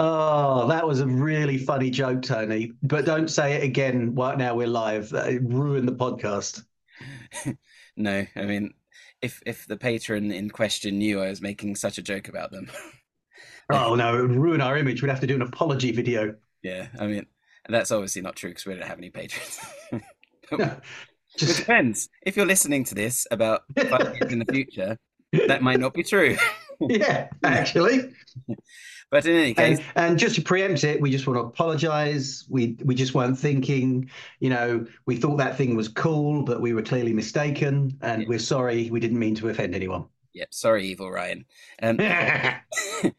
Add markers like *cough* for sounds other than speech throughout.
Oh, that was a really funny joke, Tony. But don't say it again right now we're live. It ruined the podcast. *laughs* no, I mean, if if the patron in question knew I was making such a joke about them. *laughs* oh no, it would ruin our image. We'd have to do an apology video. Yeah, I mean, that's obviously not true because we don't have any patrons. *laughs* no, just... It depends. If you're listening to this about five years in the future, that might not be true. yeah, actually. But in any case, and, and, just to preempt it, we just want to apologise. We we just weren't thinking. You know, we thought that thing was cool, but we were clearly mistaken, and yeah. we're sorry. We didn't mean to offend anyone. Yep, sorry, evil Ryan. Um, *laughs*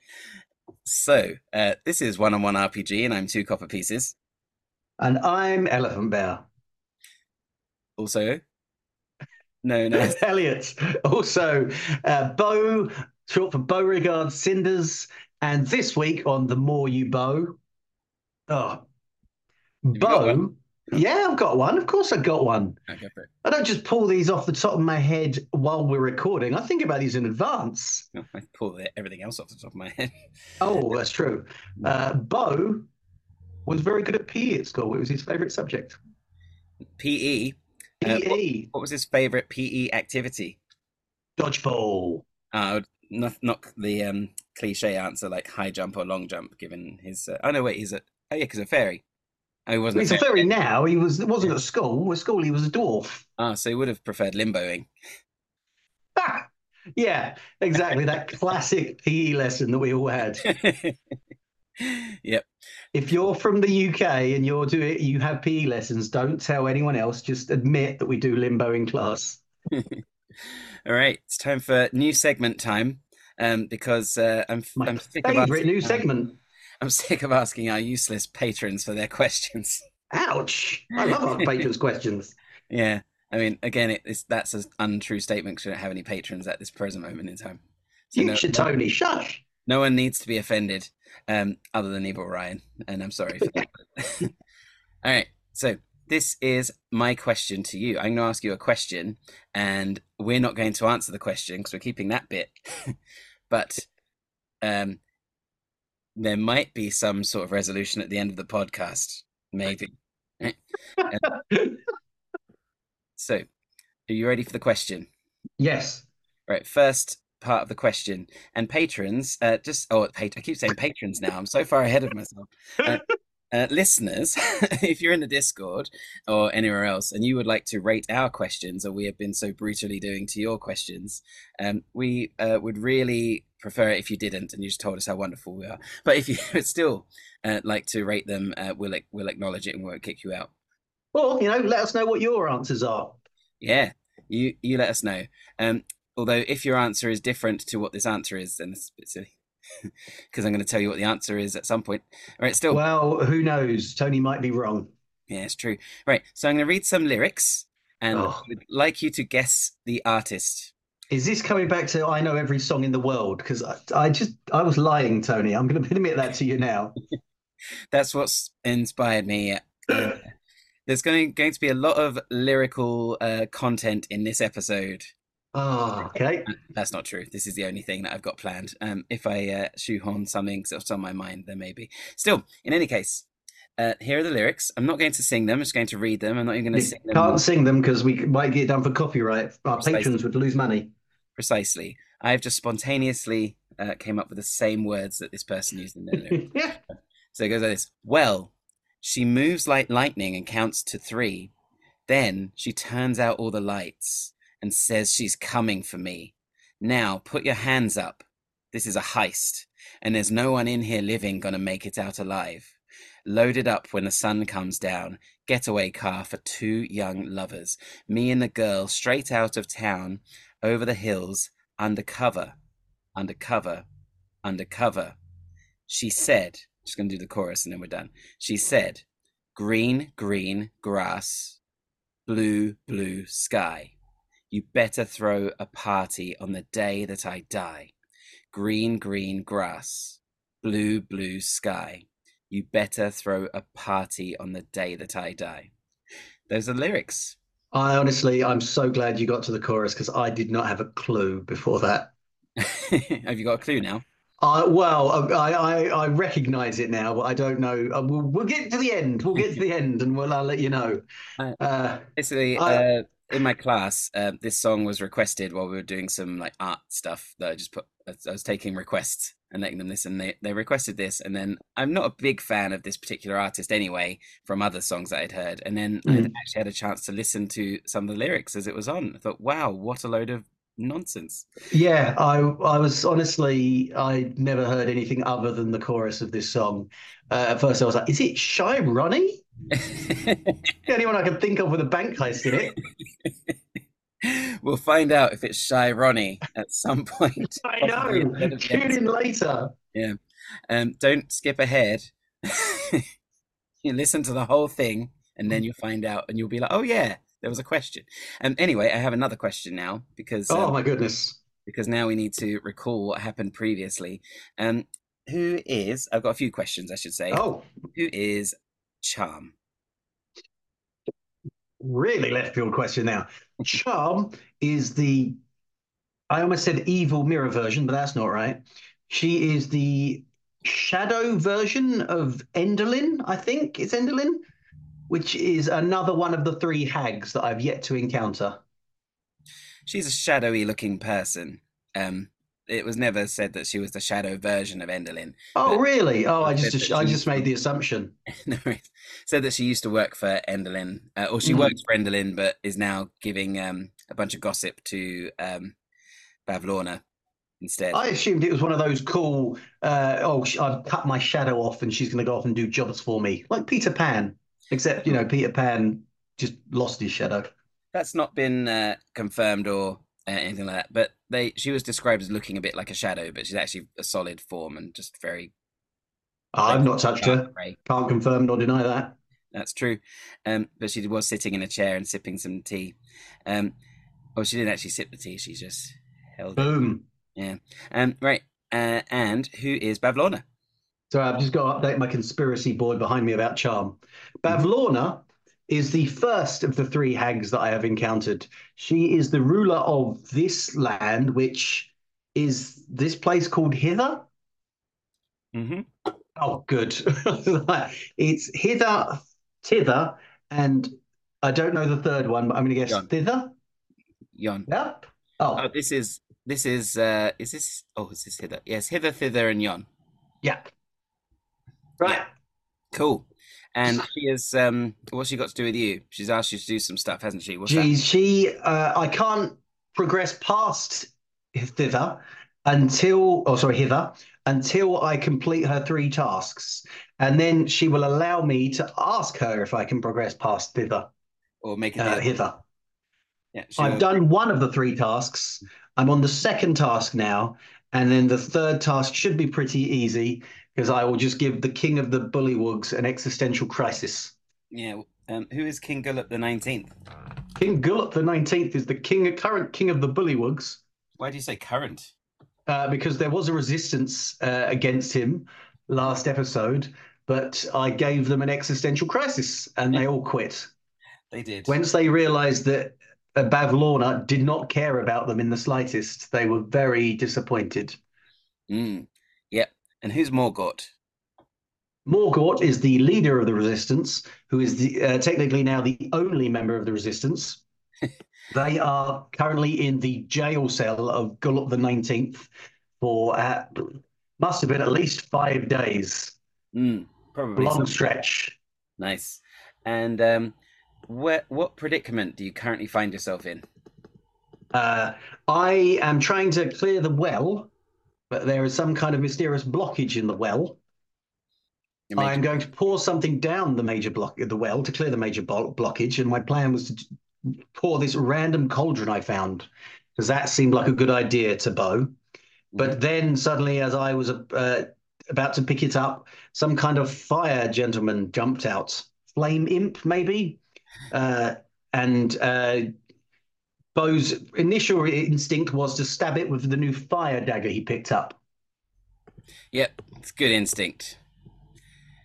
*laughs* so uh, this is one on one RPG, and I'm two copper pieces, and I'm Elephant Bear. Also, no, no, *laughs* Elliot. Also, uh, Bo, short for Beauregard Cinders, and this week on The More You Bow, oh, Bo, yeah, I've got one. Of course, I've got one. Okay, I don't just pull these off the top of my head while we're recording. I think about these in advance. I pull everything else off the top of my head. oh, that's true. Uh, Bo was very good at PE at school. It was his favourite subject. PE. PE. Uh, what, what, was his favourite PE activity? Dodgeball. Uh, not not the um, cliche answer like high jump or long jump, given his. Uh, oh no, wait, he's a oh yeah, because a fairy. Oh, he wasn't. He's a fairy, a fairy now. He was. It wasn't at school. At school, he was a dwarf. Ah, so he would have preferred limboing. Ah, yeah, exactly. that *laughs* classic PE lesson that we all had. *laughs* yep. If you're from the UK and you're doing, you have PE lessons. Don't tell anyone else. Just admit that we do limbo in class. *laughs* All right, it's time for new segment time. Um, because uh, I'm, My I'm sick of asking, new segment. I'm sick of asking our useless patrons for their questions. Ouch! I love our patrons' *laughs* questions. Yeah, I mean, again, it, it's that's an untrue statement because we don't have any patrons at this present moment in time. So you no, should, Tony. Shush. No one needs to be offended, um, other than Evil Ryan, and I'm sorry for *laughs* that. *laughs* All right, so this is my question to you. I'm going to ask you a question, and we're not going to answer the question because we're keeping that bit. *laughs* but um, there might be some sort of resolution at the end of the podcast, maybe. *laughs* so, are you ready for the question? Yes. Right. First part of the question, and patrons, uh, just oh, I keep saying patrons now. I'm so far ahead of myself. Uh, *laughs* uh, listeners, *laughs* if you're in the Discord or anywhere else and you would like to rate our questions, or we have been so brutally doing to your questions, um, we uh, would really prefer it if you didn't and you just told us how wonderful we are. But if you *laughs* would still uh, like to rate them, uh, we'll we'll acknowledge it and we won't kick you out. Well, you know, let us know what your answers are. Yeah, you you let us know. Um, although if your answer is different to what this answer is, then it's a bit silly *laughs* because I'm going to tell you what the answer is at some point. All right, still. Well, who knows? Tony might be wrong. Yeah, it's true. Right, so I'm going to read some lyrics, and oh. I'd like you to guess the artist. Is this coming back to I know every song in the world? Because I, I, just I was lying, Tony. I'm going *laughs* to admit that to you now. *laughs* That's what's inspired me. Uh, there's going going to be a lot of lyrical uh, content in this episode. Oh, okay. That's not true. This is the only thing that I've got planned. Um, if I uh, shoehorn something that's on my mind, then maybe. Still, in any case, uh, here are the lyrics. I'm not going to sing them. I'm just going to read them. I'm not even going to sing them. Can't sing them because we might get done for copyright. Our Precisely. patrons would lose money. Precisely. I've just spontaneously uh, came up with the same words that this person used in their lyrics. *laughs* Yeah. So it goes like this. Well, she moves like lightning and counts to three. Then she turns out all the lights and says she's coming for me. Now, put your hands up. This is a heist, and there's no one in here living gonna make it out alive. Loaded up when the sun comes down, getaway car for two young lovers. Me and the girl straight out of town, over the hills, undercover, undercover, undercover. She said, just gonna do the chorus and then we're done. She said, green, green grass, blue, blue sky. You better throw a party on the day that I die. Green, green grass, blue, blue sky. You better throw a party on the day that I die. Those are lyrics. I honestly, I'm so glad you got to the chorus because I did not have a clue before that. *laughs* have you got a clue now? Uh, well, I, I, I recognize it now, but I don't know. Uh, we'll, we'll get to the end. We'll get to the end, and we'll I'll let you know. Uh, Basically, I- uh, in my class, uh, this song was requested while we were doing some like art stuff that I just put. I was taking requests and letting them listen. They they requested this, and then I'm not a big fan of this particular artist anyway from other songs that I'd heard. And then I Mm. actually had a chance to listen to some of the lyrics as it was on. I thought, wow, what a load of nonsense. Yeah, I I was honestly I never heard anything other than the chorus of this song. Uh, at first, I was like, "Is it Shy Ronnie?" *laughs* The only one I can think of with a bank heist in it. *laughs* we'll find out if it's Shy Ronnie at some point. *laughs* I know. at the end of the Tune in later. Um, don't skip ahead. you listen to the whole thing, and then you'll find out, and you'll be like, "Oh yeah, there was a question." Um, anyway, I have another question now because Oh um, my goodness. because now we need to recall what happened previously. Um, who is? I've got a few questions, I should say. Oh, Who is Charm? really left field question now. Charm is the I almost said evil mirror version, but that's not right. She is the shadow version of Endelyn, I think it's Endelyn, which is another one of the three hags that I've yet to encounter. She's a shadowy looking person. Um, it was never said that she was the shadow version of Endelyn. Oh, really? Oh, I just I just made the assumption. *laughs* no, said that she used to work for Endelyn, uh, or she Mhm. works for Endelyn, but is now giving um, a bunch of gossip to um, Bavlorna instead. I assumed it was one of those cool. Uh, oh, I've cut my shadow off, and she's going to go off and do jobs for me, like Peter Pan. Except you know, Peter Pan just lost his shadow. That's not been uh, confirmed or uh, anything like that. But they, she was described as looking a bit like a shadow, but she's actually a solid form and just very. I've not touched her. grey. Can't confirm nor deny that. That's true. Um, but she was sitting in a chair and sipping some tea. Um, well, she didn't actually sip the tea; she just held it. Boom. Yeah. Um, right. Uh, and who is Bavlorna? So I've just got to update my conspiracy board behind me about charm. Bavlorna is the first of the three hags that I have encountered. She is the ruler of this land, which is this place called Hither. hmm Oh, good. *laughs* it's Hither, Tither, and I don't know the third one, but I'm going to guess Yon. Thither. Yon. Yep. Oh, Oh, this is this is uh is this oh is this hither? Yes, hither, thither, and yon. yeah. Right. Cool. And she is um what's she got to do with you? She's asked you to do some stuff, hasn't she? What's? Geez, she, uh, I can't progress past thither until, oh, sorry, hither, until I complete her three tasks. And then she will allow me to ask her if I can progress past thither, Or make a uh, hither. Yeah, I've done one of the three tasks. I'm on the second task now. And then the third task should be pretty easy because I will just give the king of the bullywugs an existential crisis. yeah. Um, who is King Gullop the nineteenth? King Gullop the 19th is the king, current king of the bullywugs. Why do you say current? uh, because there was a resistance uh, against him last episode, but I gave them an existential crisis and they all quit. *laughs* They did. Once they realized that Bavlorna did not care about them in the slightest, they were very disappointed. Mm. And who's Morgort? Morgort is the leader of the resistance, who is the, uh, technically now the only member of the resistance. *laughs* they are currently in the jail cell of Gullop the 19th for uh, must have been at least five days. Mm. Probably Long stretch. Nice. And um where, what predicament do you currently find yourself in? Uh, I am trying to clear the well, but there is some kind of mysterious blockage in the well. I am going to pour something down the major block the well to clear the major blo- blockage, and my plan was to pour this random cauldron I found because that seemed like a good idea to Bo. But then suddenly, as I was uh, about to pick it up, some kind of fire gentleman jumped out, flame imp maybe, uh, and uh, Bo's initial instinct was to stab it with the new fire dagger he picked up. Yep, it's good instinct.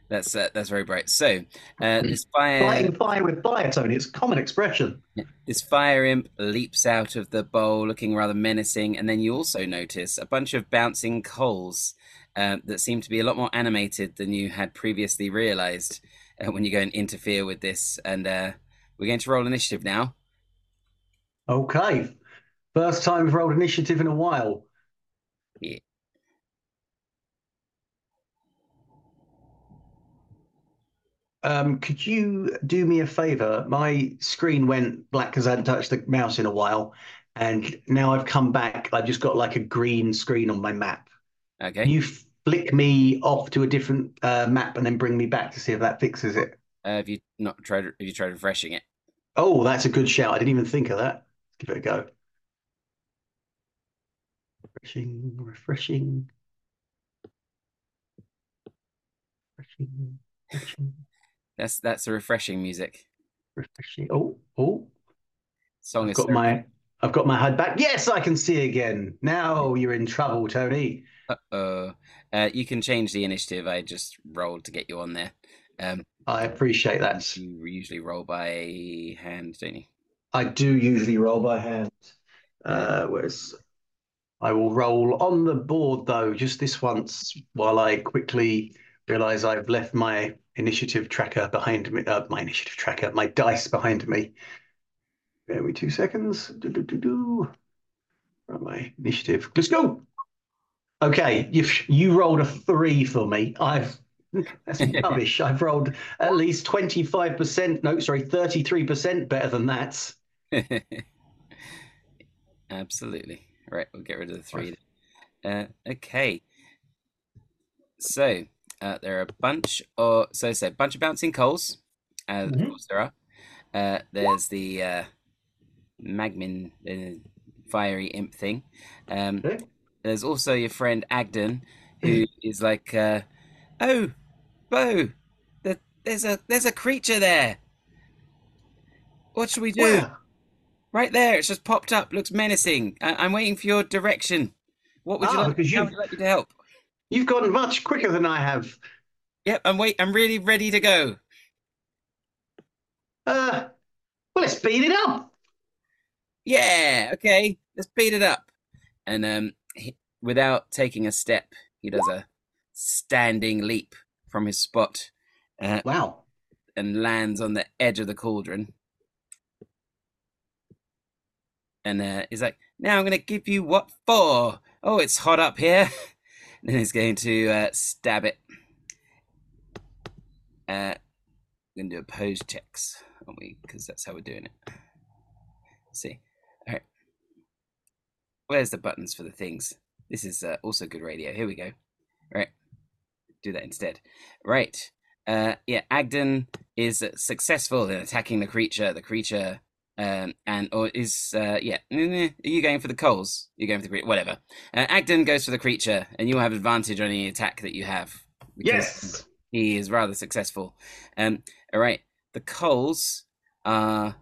That's uh, that's very bright. So uh, this fire, Fighting fire with fire, Tony. It's a common expression. this fire imp leaps out of the bowl, looking rather menacing, and then you also notice a bunch of bouncing coals uh, that seem to be a lot more animated than you had previously realized uh, when you go and interfere with this. And uh, we're going to roll initiative now. Okay. First time we've rolled initiative in a while. Yeah. Um, could you do me a favor? My screen went black because I hadn't touched the mouse in a while, and now I've come back. I've just got like a green screen on my map. Okay. Can you flick me off to a different uh, map and then bring me back to see if that fixes it? Uh, have you not tried? Have you tried refreshing it? Oh, that's a good shout. I didn't even think of that. Give it a go. Refreshing, refreshing, refreshing, refreshing, That's that's the refreshing music. refreshing. Oh, oh, Song I've is got my, I've got my HUD back. Yes, I can see again. Now you're in trouble, Tony. Uh-oh. Uh, you can change the initiative. I just rolled to get you on there. Um, I appreciate that. you usually roll by hand, don't you? I do usually roll by hand. Uh, whereas I will roll on the board though, just this once, while I quickly realize I've left my initiative tracker behind me. Uh, my initiative tracker, my dice behind me. Bear me two seconds. Do, do, do, do. Right, my initiative. Let's go. Okay, you you rolled a three for me. I've *laughs* that's *laughs* rubbish. I've rolled at least 25%, no, sorry, 33% better than that. *laughs* Absolutely. Right, we'll get rid of the three. Uh, okay. So uh, there are a bunch of so a bunch of bouncing coals. Uh, Mhm. Of course there are. Uh, there's the uh, magmin uh, fiery imp thing. Um, Okay. there's also your friend Agdon, who is like, uh, "Oh, Bo, the, there's a there's a creature there. What should we do?" Right there, it's just popped up. Looks menacing. I- I'm waiting for your direction. What would you Ah, like? How would you like me to help? You've gone much quicker than I have. Yep, I'm wait. I'm really ready to go. Uh, well, let's speed it up. Yeah. Okay. Let's beat it up. And um, he, without taking a step, he does a standing leap from his spot uh, Wow. and lands on the edge of the cauldron. And uh, he's like, "Now I'm going to give you what for? Oh, it's hot up here." *laughs* And then he's going to uh, stab it. Uh, we're going to do opposed checks, aren't we? Because that's how we're doing it. Let's see. All right. Where's the buttons for the things? This is uh, also good radio. Here we go. All right. Do that instead. Right. Uh, yeah, Agdon is successful in attacking the creature. The creature, um, and or is uh, yeah. Are you going for the coals? You're going for the creature. Whatever. Uh, Agdon goes for the creature, and you will have advantage on any attack that you have. Yes. he is rather successful. Um, all right, the coals are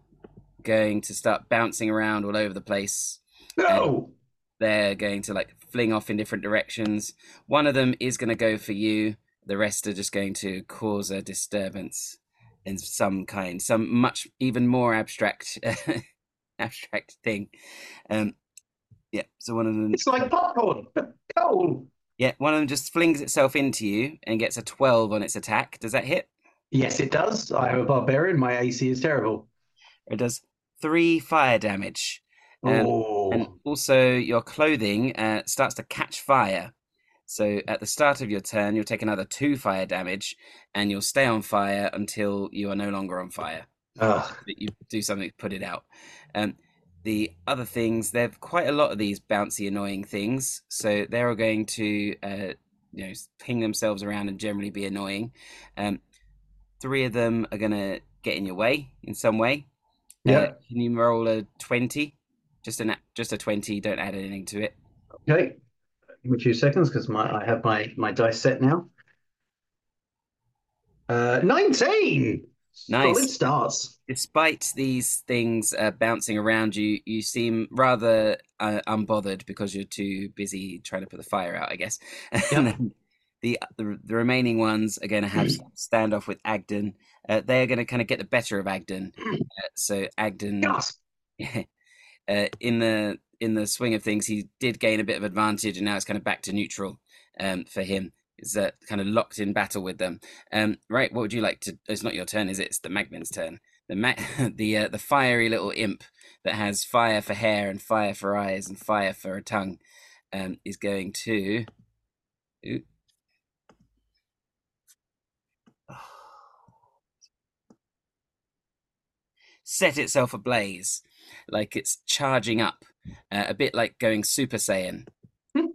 going to start bouncing around all over the place. No. They're going to like fling off in different directions. One of them is going to go for you. The rest are just going to cause a disturbance in some kind, some much even more abstract, *laughs* abstract thing. Um, yeah. So one of them, It's like popcorn. but Cold. yeah, one of them just flings itself into you and gets a twelve on its attack. Does that hit? Yes, it does. I am a barbarian. My AC is terrible. It does three fire damage. Um, oh. And also, your clothing uh, starts to catch fire. So, at the start of your turn, you'll take another two fire damage, and you'll stay on fire until you are no longer on fire. Ugh. You do something to put it out. Um, the other things, they have quite a lot of these bouncy, annoying things. So they're going to, uh, you know, ping themselves around and generally be annoying. Um, three of them are going to get in your way in some way. Yeah. Uh, can you roll a twenty? Just a just a twenty. Don't add anything to it. Okay. Give me two seconds because my I have my my dice set now. Uh, 19. Nice. Solid starts. Despite these things uh, bouncing around you, you seem rather uh, unbothered because you're too busy trying to put the fire out. I guess. Then, *laughs* the, the the remaining ones are going to have *clears throat* standoff with Agdon. Uh, they're going to kind of get the better of Agdon. *clears throat* Uh, so Agdon, Gasp. *laughs* uh, in the in the swing of things, he did gain a bit of advantage, and now it's kind of back to neutral um, for him. Is uh, kind of locked in battle with them. Um, right, what would you like to? It's not your turn, is it? It's the Magmin's turn. The ma- *laughs* the uh, the fiery little imp that has fire for hair and fire for eyes and fire for a tongue um, is going to. Ooh. *sighs* Set itself ablaze, like it's charging up, uh, a bit like going Super Saiyan. *laughs* uh,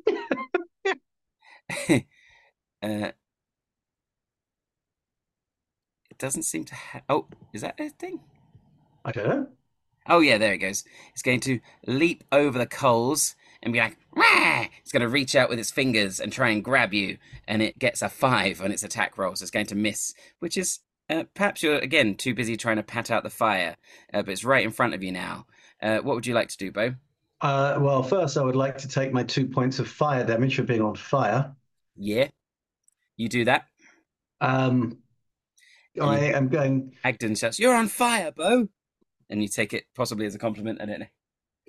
it doesn't seem to have. Oh, is that a thing? I don't know. Oh yeah, there it goes. It's going to leap over the coals and be like, Wah! it's going to reach out with its fingers and try and grab you, and it gets a five on its attack roll, so it's going to miss, which is uh, perhaps you're again too busy trying to pat out the fire, uh, but it's right in front of you now. Uh, what would you like to do, Bo? Uh, well, first I would like to take my two points of fire damage for being on fire. Yeah, you do that. Um, I am going. Agdon shouts, "You're on fire, Bo!" And you take it possibly as a compliment. I don't know.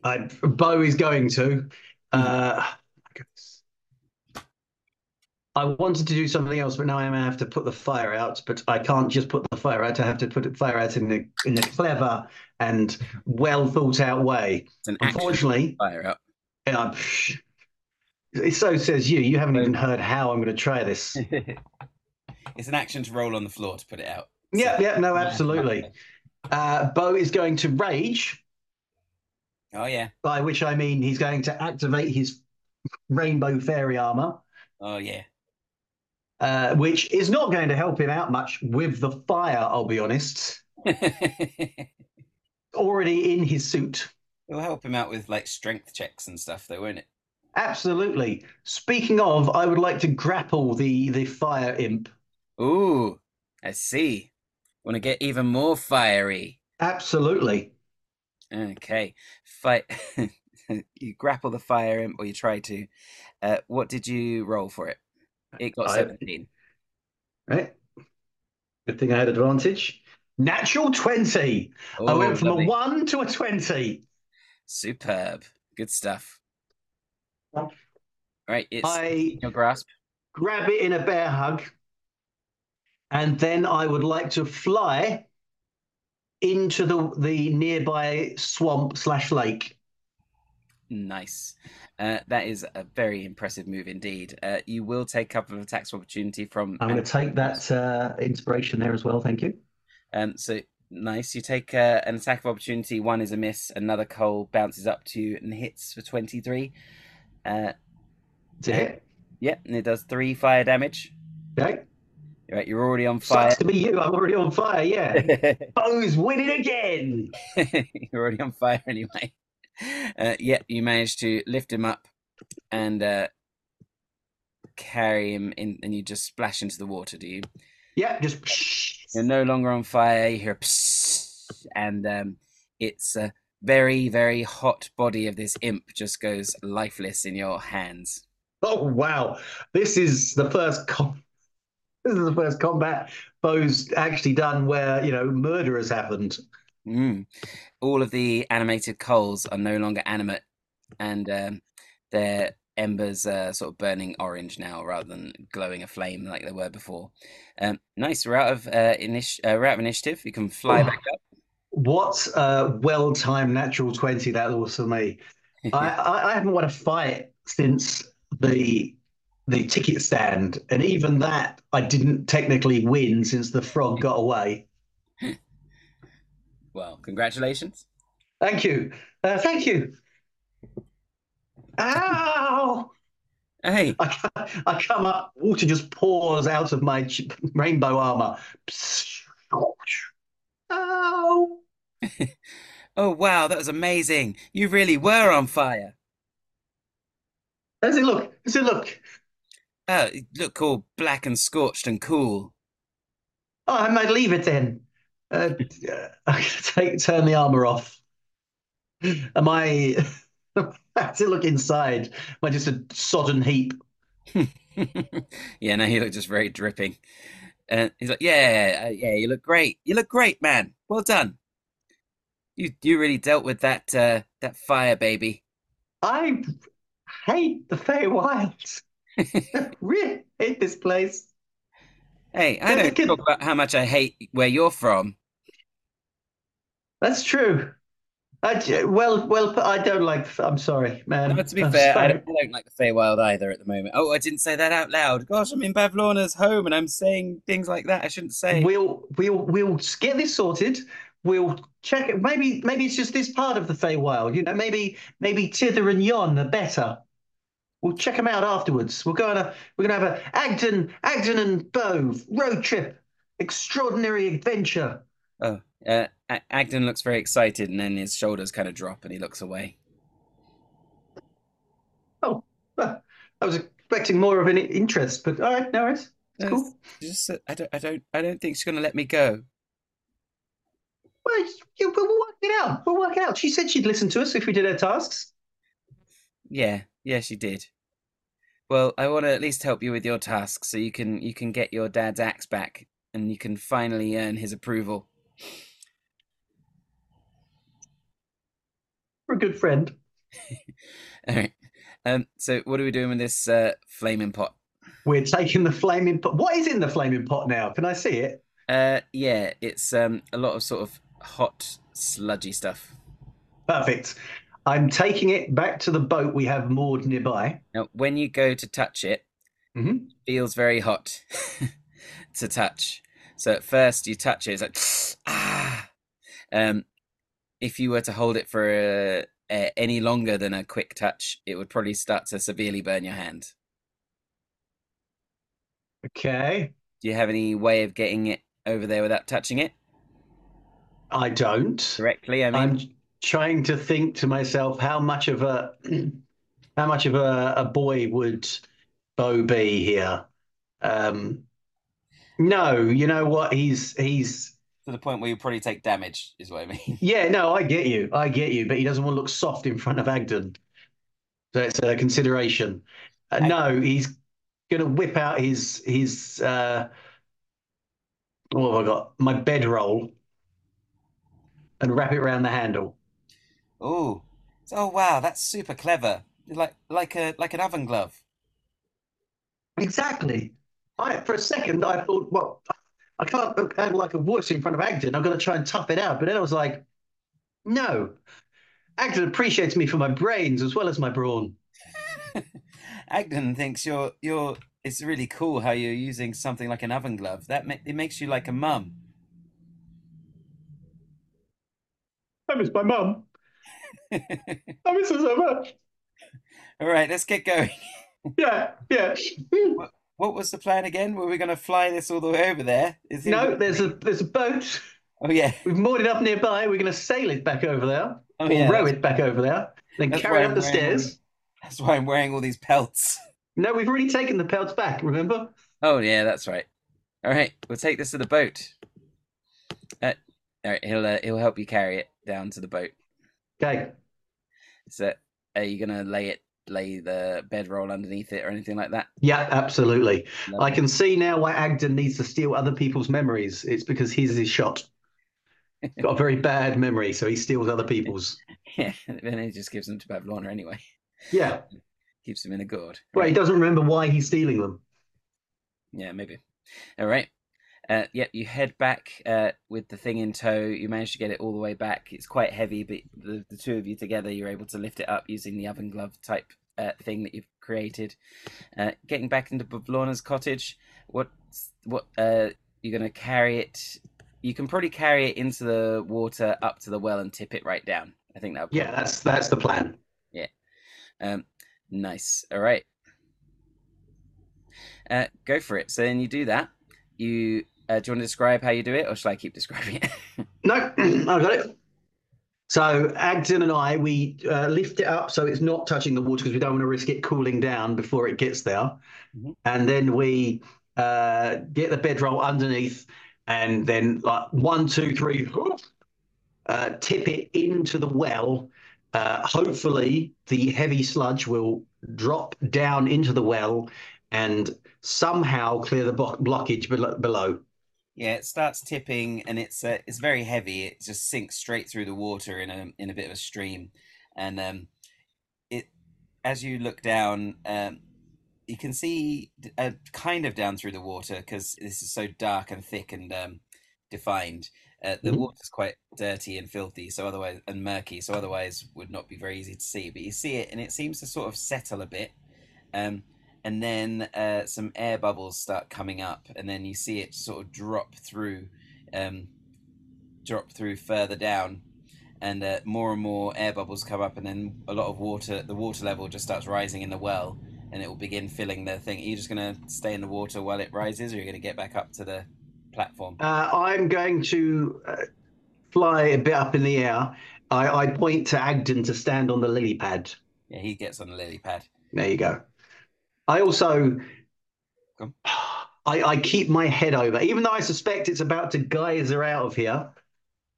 I, Bo is going to. Uh, I wanted to do something else, but now I'm gonna have to put the fire out. But I can't just put the fire out. I have to put the fire out in a in a clever and well thought out way. It's an Unfortunately, fire out. uh, it so says you. You haven't even heard how I'm going to try this. *laughs* it's an action to roll on the floor to put it out. Yeah, So- yeah, no, absolutely. Uh, Bo is going to rage, Oh yeah. by which I mean he's going to activate his rainbow fairy armor, Oh yeah. Uh, which is not going to help him out much with the fire. I'll be honest. *laughs* Already in his suit. It'll help him out with like strength checks and stuff, though, won't it? Absolutely. Speaking of, I would like to grapple the the fire imp. Ooh, I see. Want to get even more fiery? Absolutely. Okay, fight. *laughs* you grapple the fire imp, or you try to. Uh, what did you roll for it? It got I- seventeen. Right. Good thing I had advantage. Natural 20. I Oh, went from lovely. a 1 to a 20. Superb. Good stuff. All right, it's I in your grasp. grab it in a bear hug, and then I would like to fly into the the nearby swamp slash lake. Nice. Uh, that is a very impressive move indeed. Uh, you will take a couple of attacks opportunity from. I'm going to take that uh, inspiration there as well. Thank you. Um, so nice. You take uh, an attack of opportunity. One is a miss. Another coal bounces up to you and hits for twenty-three. Uh, That's it. yeah, and it does three fire damage. Okay. Right, you're already on fire. Sucks to be you. I'm already on fire. Yeah. *laughs* Bo's winning again. *laughs* you're already on fire anyway. *laughs* Uh, yeah, you manage to lift him up and uh, carry him in, and you just splash into the water. Do you? Yeah. Just. You're no longer on fire. You hear psst, and um, it's a very, very hot body of this imp just goes lifeless in your hands. Oh wow! This is the first com- This is the first combat Bo's actually done where you know murder has happened. Mm. All of the animated coals are no longer animate, and um, their embers are sort of burning orange now rather than glowing a flame like they were before. Um, nice. We're out of uh, initi- uh, we're out of initiative. You can fly Oh. back up. What a well-timed natural twenty that was for me. *laughs* I, I, I haven't won a fight since the the ticket stand, and even that I didn't technically win since the frog got away. Well, congratulations. Thank you, uh, thank you. Ow! Hey, I, I come up, water just pours out of my rainbow armor. Ow! *laughs* oh wow, that was amazing. You really were on fire. Does it look? Does it look? Oh, you look all black and scorched and cool. Oh, I might leave it then. Uh, *laughs* I'm take turn the armor off. Am I? *laughs* Does it look inside? Am I just a sodden heap? *laughs* yeah, no, you look just very dripping. And he's like, "Yeah, uh, yeah, you look great. You look great, man. Well done. You you really dealt with that uh, that fire, baby." I hate the Feywilds. really hate this place. Hey, I don't talk about how much I hate where you're from. That's true. I, well, well, I don't like. I'm sorry, man. No, to be I'm fair, I don't, I don't, like the Feywild either at the moment. Oh, I didn't say that out loud. Gosh, I'm in Bavlorna's home and I'm saying things like that. I shouldn't say. We'll we'll we'll get this sorted. We'll check it. Maybe maybe it's just this part of the Feywild. You know, maybe maybe Tither and Yon are better. We'll check them out afterwards. We're going to we're going to have a Agdon Agdon and Bove road trip, extraordinary adventure. Oh, uh, Agdon looks very excited, and then his shoulders kind of drop, and he looks away. Oh, *laughs* I was expecting more of an interest, but all right, no worries. It's cool. Just, I don't, I don't, I don't think she's going to let me go. Well, you, we'll work it out. We'll work it out. She said she'd listen to us if we did our tasks. Yeah, yeah, she did. Well, I want to at least help you with your tasks, so you can you can get your dad's axe back, and you can finally earn his approval. We're a good friend. *laughs* All right. Um, so, what are we doing with this uh, flaming pot? We're taking the flaming pot. What is in the flaming pot now? Can I see it? Uh, yeah, it's um, a lot of sort of hot, sludgy stuff. Perfect. I'm taking it back to the boat we have moored nearby. Now, when you go to touch it, mm-hmm. it feels very hot *laughs* to touch. So at first you touch it, it's like *sniffs* ah. Um, if you were to hold it for uh, uh, any longer than a quick touch, it would probably start to severely burn your hand. Okay. Do you have any way of getting it over there without touching it? I don't. Correctly, I mean. I'm trying to think to myself how much of a *clears throat* how much of a, a boy would Bo be here? Um, no, you know what? He's he's to the point where you probably take damage, is what I mean. *laughs* Yeah, no, I get you. I get you. But he doesn't want to look soft in front of Agdon. So it's a consideration. Uh, no, he's going to whip out his his uh, what have I got? My bedroll and wrap it around the handle. Oh, oh wow, that's super clever. Like like a like an oven glove. Exactly. I for a second I thought, well, I can't have like a voice in front of Agdon. I've got to try and tough it out. But then I was like, no, Agdon appreciates me for my brains as well as my brawn. *laughs* Agdon thinks you're you're. It's really cool how you're using something like an oven glove. That ma- it makes you like a mum. I miss my mum. *laughs* I miss her so much. All right, let's get going. yeah, yeah. *laughs* What was the plan again? Were we going to fly this all the way over there? Is no, there's a there's a boat. Oh yeah, we've moored it up nearby. We're going to sail it back over there, oh, or yeah, row it back over there, then carry it up the stairs. That's why I'm wearing all these pelts. No, we've already taken the pelts back. Remember? Oh yeah, that's right. All right, we'll take this to the boat. Uh, all right, he'll uh, he'll help you carry it down to the boat. Okay. So, are you gonna lay it lay the bedroll underneath it or anything like that? Yeah, absolutely. Lovely. I can see now why Agdon needs to steal other people's memories. It's because he's his is shot. *laughs* got a very bad memory, so he steals other people's. *laughs* yeah, then he just gives them to Bavlorna anyway. Yeah. *laughs* Keeps them in a gourd. Well, he doesn't remember why he's stealing them. Yeah, maybe. All right. Uh, yep, you head back uh, with the thing in tow. You manage to get it all the way back. It's quite heavy, but the, the two of you together, you're able to lift it up using the oven glove type uh, thing that you've created. Uh, getting back into Bavlorna's cottage, what what uh, you're going to carry it? You can probably carry it into the water up to the well and tip it right down. I think that. Yeah, that's that's the plan. Yeah. Um, nice. All right. Uh, go for it. So then you do that. You uh, do you want to describe how you do it, or shall I keep describing it? *laughs* no, *clears throat* I've got it. So Agdon and I, we uh, lift it up so it's not touching the water because we don't want to risk it cooling down before it gets there. Mm-hmm. And then we uh, get the bedroll underneath, and then like one, two, three, uh, tip it into the well. Uh, hopefully, the heavy sludge will drop down into the well and somehow clear the blockage below. Yeah, it starts tipping, and it's uh, it's very heavy. It just sinks straight through the water in a in a bit of a stream, and um, it as you look down, um, you can see uh, kind of down through the water because this is so dark and thick and um, defined. Uh, the mm-hmm. water's quite dirty and filthy, so otherwise and murky, so otherwise would not be very easy to see. But you see it, and it seems to sort of settle a bit. Um, and then uh, some air bubbles start coming up, and then you see it sort of drop through, um, drop through further down, and uh, more and more air bubbles come up, and then a lot of water. The water level just starts rising in the well, and it will begin filling the thing. Are you just going to stay in the water while it rises, or are you going to get back up to the platform? Uh, I'm going to uh, fly a bit up in the air. I, I point to Agdon to stand on the lily pad. Yeah, he gets on the lily pad. There you go. I also *sighs* I, I, keep my head over, even though I suspect it's about to geyser out of here.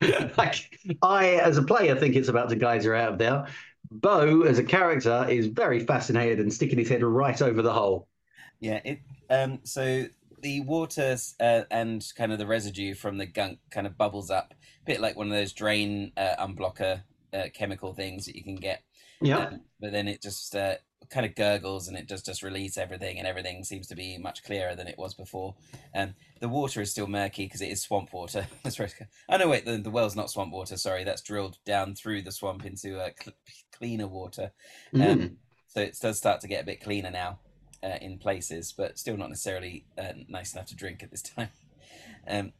*laughs* like, I, as a player, think it's about to geyser out of there. Bo, as a character, is very fascinated and sticking his head right over the hole. Yeah. It. Um. So the water uh, and kind of the residue from the gunk kind of bubbles up, a bit like one of those drain uh, unblocker uh, chemical things that you can get. Yeah. Um, but then it just uh, kind of gurgles and it does just release everything and everything seems to be much clearer than it was before. Um, the water is still murky because it is swamp water. *laughs* Oh no wait the, the well's not swamp water sorry that's drilled down through the swamp into uh, cl- cleaner water. Um, mm. so it does start to get a bit cleaner now uh, in places but still not necessarily uh, nice enough to drink at this *laughs* time. Um,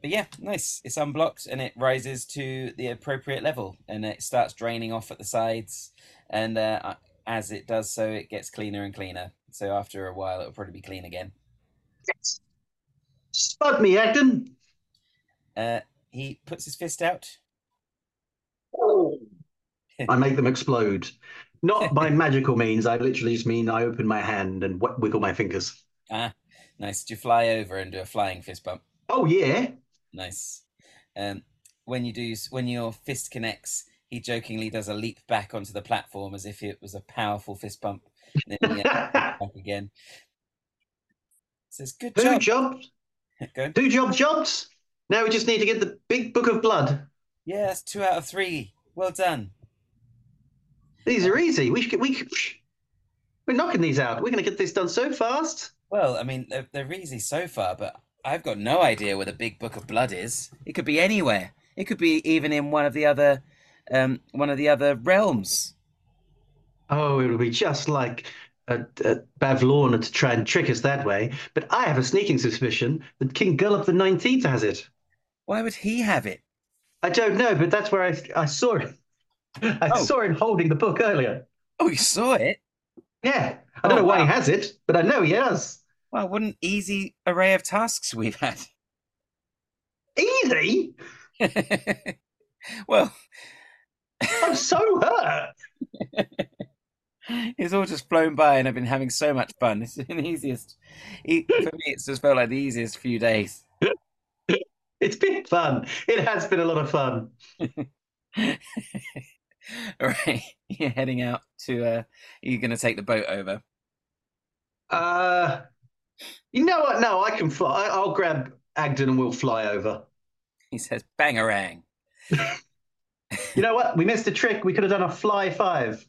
but yeah nice it's unblocked and it rises to the appropriate level and it starts draining off at the sides and uh, as it does so, it gets cleaner and cleaner. So after a while, it'll probably be clean again. Yes. Spud me, Agdon. Uh, he puts his fist out. Oh. I make them explode. Not by *laughs* magical means. I literally just mean I open my hand and wiggle my fingers. Ah, nice. Do you fly over and do a flying fist bump? Oh yeah. Nice. Um, when you do, when your fist connects, he jokingly does a leap back onto the platform as if it was a powerful fist bump. And *laughs* then he back again. Says, "Good Two job." jobs. Two jobs, jobs. Now we just need to get the big book of blood. Yeah, that's two out of three. Well done. These are easy. We should, we we're knocking these out. We're going to get this done so fast. Well, I mean, they're, they're easy so far, but I've got no idea where the big book of blood is. It could be anywhere. It could be even in one of the other um, one of the other realms. Oh, it'll be just like a, a Bavlorna to try and trick us that way. But I have a sneaking suspicion that King Gullop the Nineteenth has it. Why would he have it? I don't know, but that's where I I saw it. *laughs* I oh. saw him holding the book earlier. Oh, you saw it? Yeah. I don't oh, know why wow. he has it, but I know he has. Well, what an easy array of tasks we've had. Easy? *laughs* *laughs* well, I'm so hurt. *laughs* it's all just flown by, and I've been having so much fun. It's been the easiest. For me, it's just felt like the easiest few days. *laughs* It's been fun. It has been a lot of fun. all *laughs* right, you're heading out to. Uh, you're going to take the boat over. Uh, you know what? No, I can fly. I'll grab Agdon and we'll fly over. He says, "Bangarang." You know what? We missed a trick. We could have done a fly five.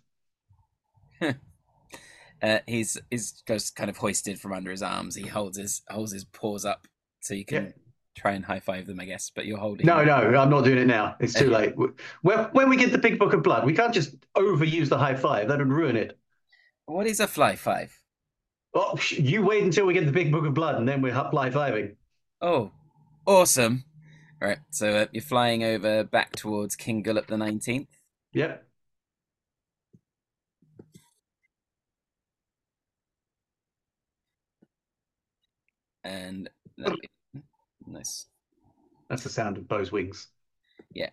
*laughs* uh, he's he's just kind of hoisted from under his arms. He holds his holds his paws up so you can yeah. try and high five them, I guess. But you're holding. No, no, I'm not doing it now. It's too late. When when we get the big book of blood, we can't just overuse the high five. That would ruin it. What is a fly five? Oh, you wait until we get the big book of blood, and then we're fly fiving. Oh, awesome! All right, so uh, you're flying over back towards King Gullop the Nineteenth. Yep. And nice. That's the sound of Bo's wings. Yeah.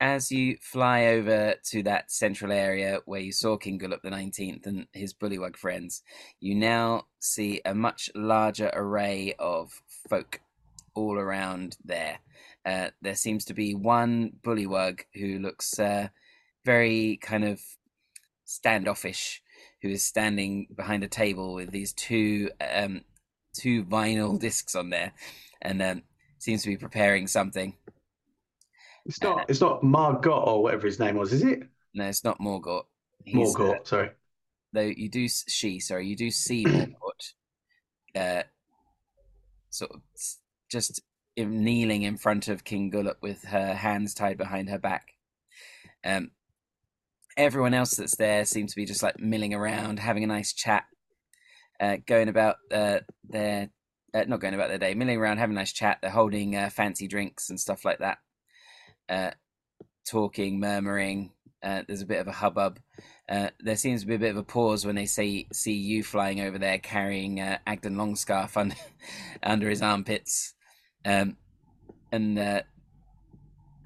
As you fly over to that central area where you saw King Gullop the Nineteenth and his bullywug friends, you now see a much larger array of folk all around there. Uh, there seems to be one bullywug who looks uh, very kind of standoffish, who is standing behind a table with these two um, two vinyl discs on there, and um, seems to be preparing something. It's not. Uh, it's not Margot or whatever his name was, is it? No, it's not Morgort. Morgort, uh, sorry. Though you do, she, sorry, you do see *clears throat* Morgort, uh, sort of just kneeling in front of King Gullop with her hands tied behind her back. Um, everyone else that's there seems to be just like milling around, having a nice chat, uh, going about uh, their uh, not going about their day, milling around, having a nice chat. They're holding uh, fancy drinks and stuff like that, uh, talking, murmuring. Uh, there's a bit of a hubbub. there seems to be a bit of a pause when they say see you flying over there carrying Agdon Longscarf under *laughs* under his armpits, um, and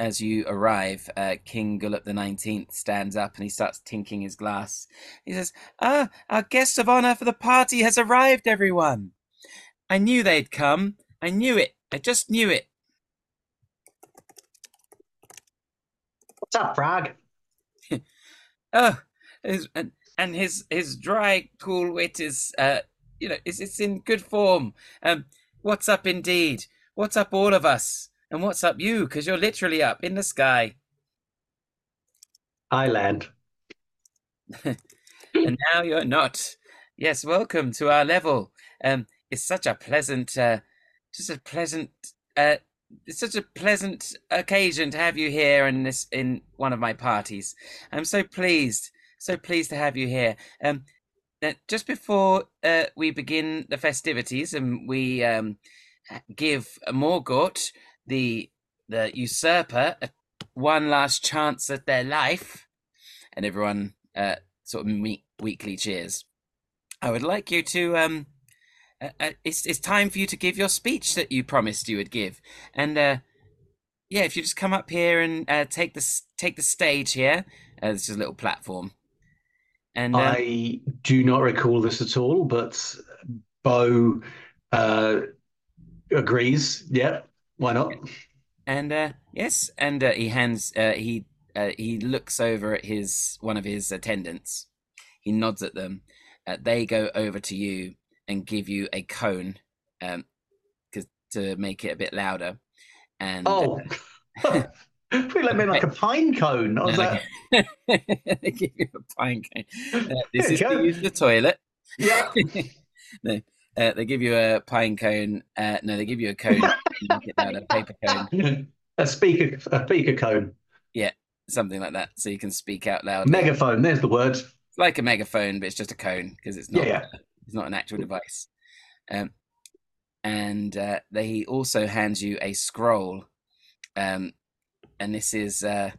as you arrive, uh, King Gullop the Nineteenth stands up and he starts tinking his glass. He says, "Ah, our guest of honor for the party has arrived, everyone. I knew they'd come. I knew it. I just knew it." What's up, Frog? *laughs* oh, his, and, and his his dry, cool wit is, uh, you know, it's it's in good form. Um, what's up, indeed? What's up, all of us? And what's up you? Because you're literally up in the sky. I land. *laughs* and now you're not. Yes, welcome to our level. Um, it's such a pleasant, uh, just a pleasant, uh, it's such a pleasant occasion to have you here in this in one of my parties. I'm so pleased, so pleased to have you here. Um, just before uh, we begin the festivities and we um, give Morgort the the usurper one last chance at their life, and everyone uh, sort of meet, weekly cheers. I would like you to um, uh, uh, it's it's time for you to give your speech that you promised you would give, and uh, yeah, if you just come up here and uh, take the take the stage here, uh, this is a little platform. And um, I do not recall this at all, but Bo uh, agrees. Yeah, why not? And uh, yes, and uh, he hands uh, he uh, he looks over at his one of his attendants. He nods at them. Uh, they go over to you and give you a cone, um, to make it a bit louder. And oh, we let me like a pine cone. I was no, like, *laughs* they give you a pine cone. Uh, this is to use the toilet. Yeah. *laughs* no, uh, they give you a pine cone. Uh, no, they give you a cone. a *laughs* paper cone. A speaker, a speaker cone. Yeah, something like that, so you can speak out loud. Megaphone. There's the word. It's like a megaphone, but it's just a cone because it's not. Yeah, yeah. It's not an actual device. Um, and uh, they also hand you a scroll, um, and this is uh,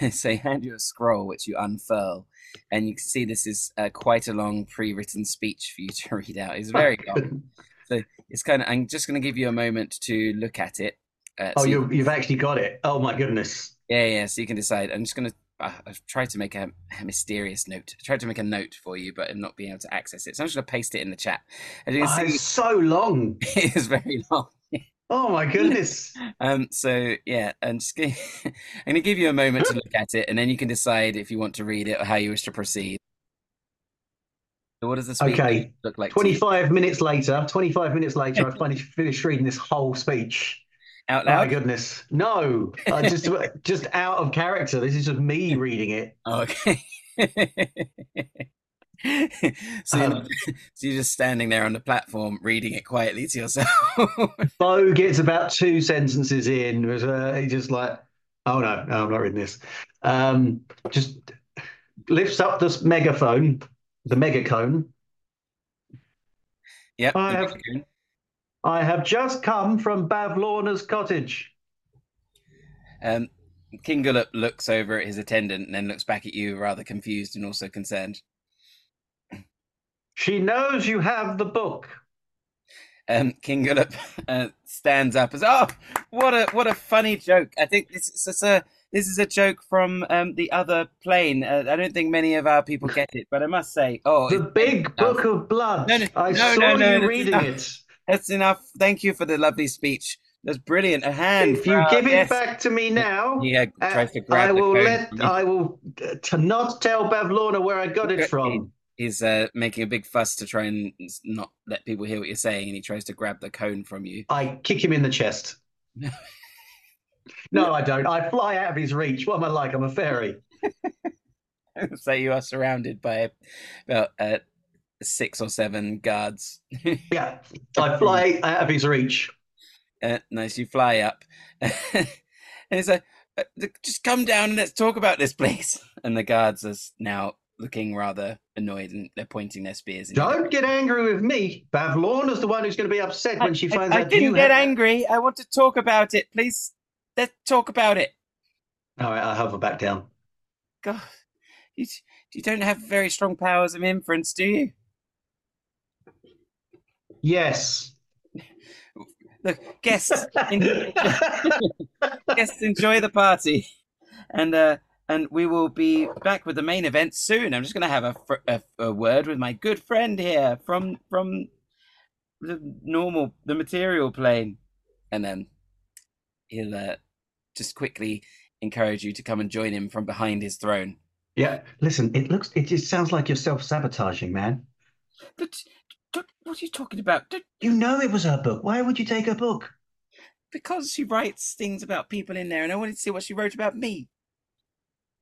*laughs* they hand you a scroll which you unfurl, and you can see this is uh, quite a long pre-written speech for you *laughs* to read out. It's very *laughs* long, so it's kind of. I'm just going to give you a moment to look at it. Uh, oh, so you, you've actually got it. Oh my goodness. Yeah, yeah. So you can decide. I'm just going to. Uh, I've tried to make a, a, mysterious note. I tried to make a note for you, but I'm not being able to access it. So I'm just going to paste it in the chat. As you can oh, see, it's so long. *laughs* it is very long. Oh my goodness. *laughs* um. So yeah, I'm just going. *laughs* To give you a moment to look at it, and then you can decide if you want to read it or how you wish to proceed. So what does the speech okay. look like? Twenty-five minutes later. Twenty-five minutes later, I *laughs* finally finished reading this whole speech. Out loud? Oh my goodness, no! I just just out of character. This is just me reading it. Okay. *laughs* so, you're um, *laughs* so you're just standing there on the platform reading it quietly to yourself. *laughs* Bo gets about two sentences in. Uh, he just like, oh no, no, I'm not reading this. Um, just lifts up this megaphone, the megacone. Yep. I have, I have just come from Bavlorna's cottage. Um, King Gullop looks over at his attendant and then looks back at you, rather confused and also concerned. She knows you have the book. Um, King Gullop uh, stands up as, "Oh, what a what a funny joke! I think this is a this is a joke from um, the other plane. Uh, I don't think many of our people get it, but I must say, oh, the big book of blood. No, no, I no, saw no, you reading enough. it. That's enough. Thank you for the lovely speech. That's brilliant. A hand. If you give it yes. back to me now, He uh, tries to grab I will let. I will uh, to not tell Bavlorna where I got it from. He's uh, making a big fuss to try and not let people hear what you're saying, and he tries to grab the cone from you. I kick him in the chest. *laughs* no, I don't. I fly out of his reach. What am I like? I'm a fairy. *laughs* so you are surrounded by about uh, six or seven guards. *laughs* Yeah, I fly out of his reach. uh, nice, you fly up, and he's like, uh, "Just come down and let's talk about this, please." And the guards are now looking rather annoyed, and they're pointing their spears. in your Don't get angry with me. Bavlorna's the one who's going to be upset when she finds I, out didn't you get have- angry. I want to talk about it. Please, let's talk about it. All right, I'll hover back down. God, you, you don't have very strong powers of inference, do you? Yes. *laughs* Look, guests, en- *laughs* guests, enjoy the party, and uh, and we will be back with the main event soon. I'm just going to have a, fr- a a word with my good friend here from from the normal, the material plane, and then he'll uh, just quickly encourage you to come and join him from behind his throne. yeah. Listen, it looks. It just sounds like you're self-sabotaging, man. But what are you talking about? You know it was her book. Why would you take her book? Because she writes things about people in there, and I wanted to see what she wrote about me.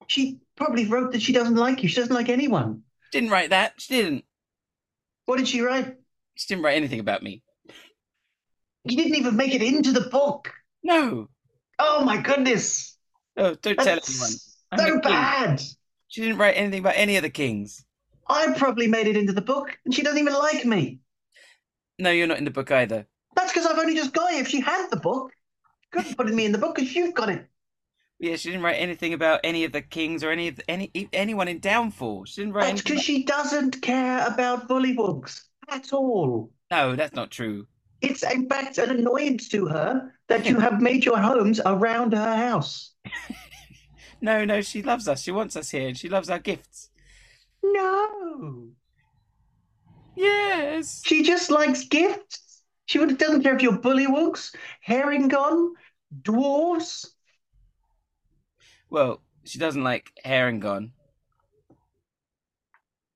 She probably wrote that she doesn't like you. She doesn't like anyone. Didn't write that. She didn't. What did she write? She didn't write anything about me. You didn't even make it into the book. No. Oh my goodness. Oh, don't tell anyone. I'm so bad. She didn't write anything about any of the kings. I probably made it into the book and she doesn't even like me. No, you're not in the book either. That's because I've only just got it. If she had the book, couldn't put me in the book because you've got it. Yeah, she didn't write anything about any of the kings or any of the, any anyone in Downfall. She didn't write That's anything. because she doesn't care about bullywugs at all. No, that's not true. It's in fact an annoyance to her that you *laughs* have made your homes around her house. *laughs* No, no, she loves us. She wants us here, and she loves our gifts. No. Yes. She just likes gifts. She would- doesn't care if you're bullywugs, harengon, dwarves. Well, she doesn't like Harengon.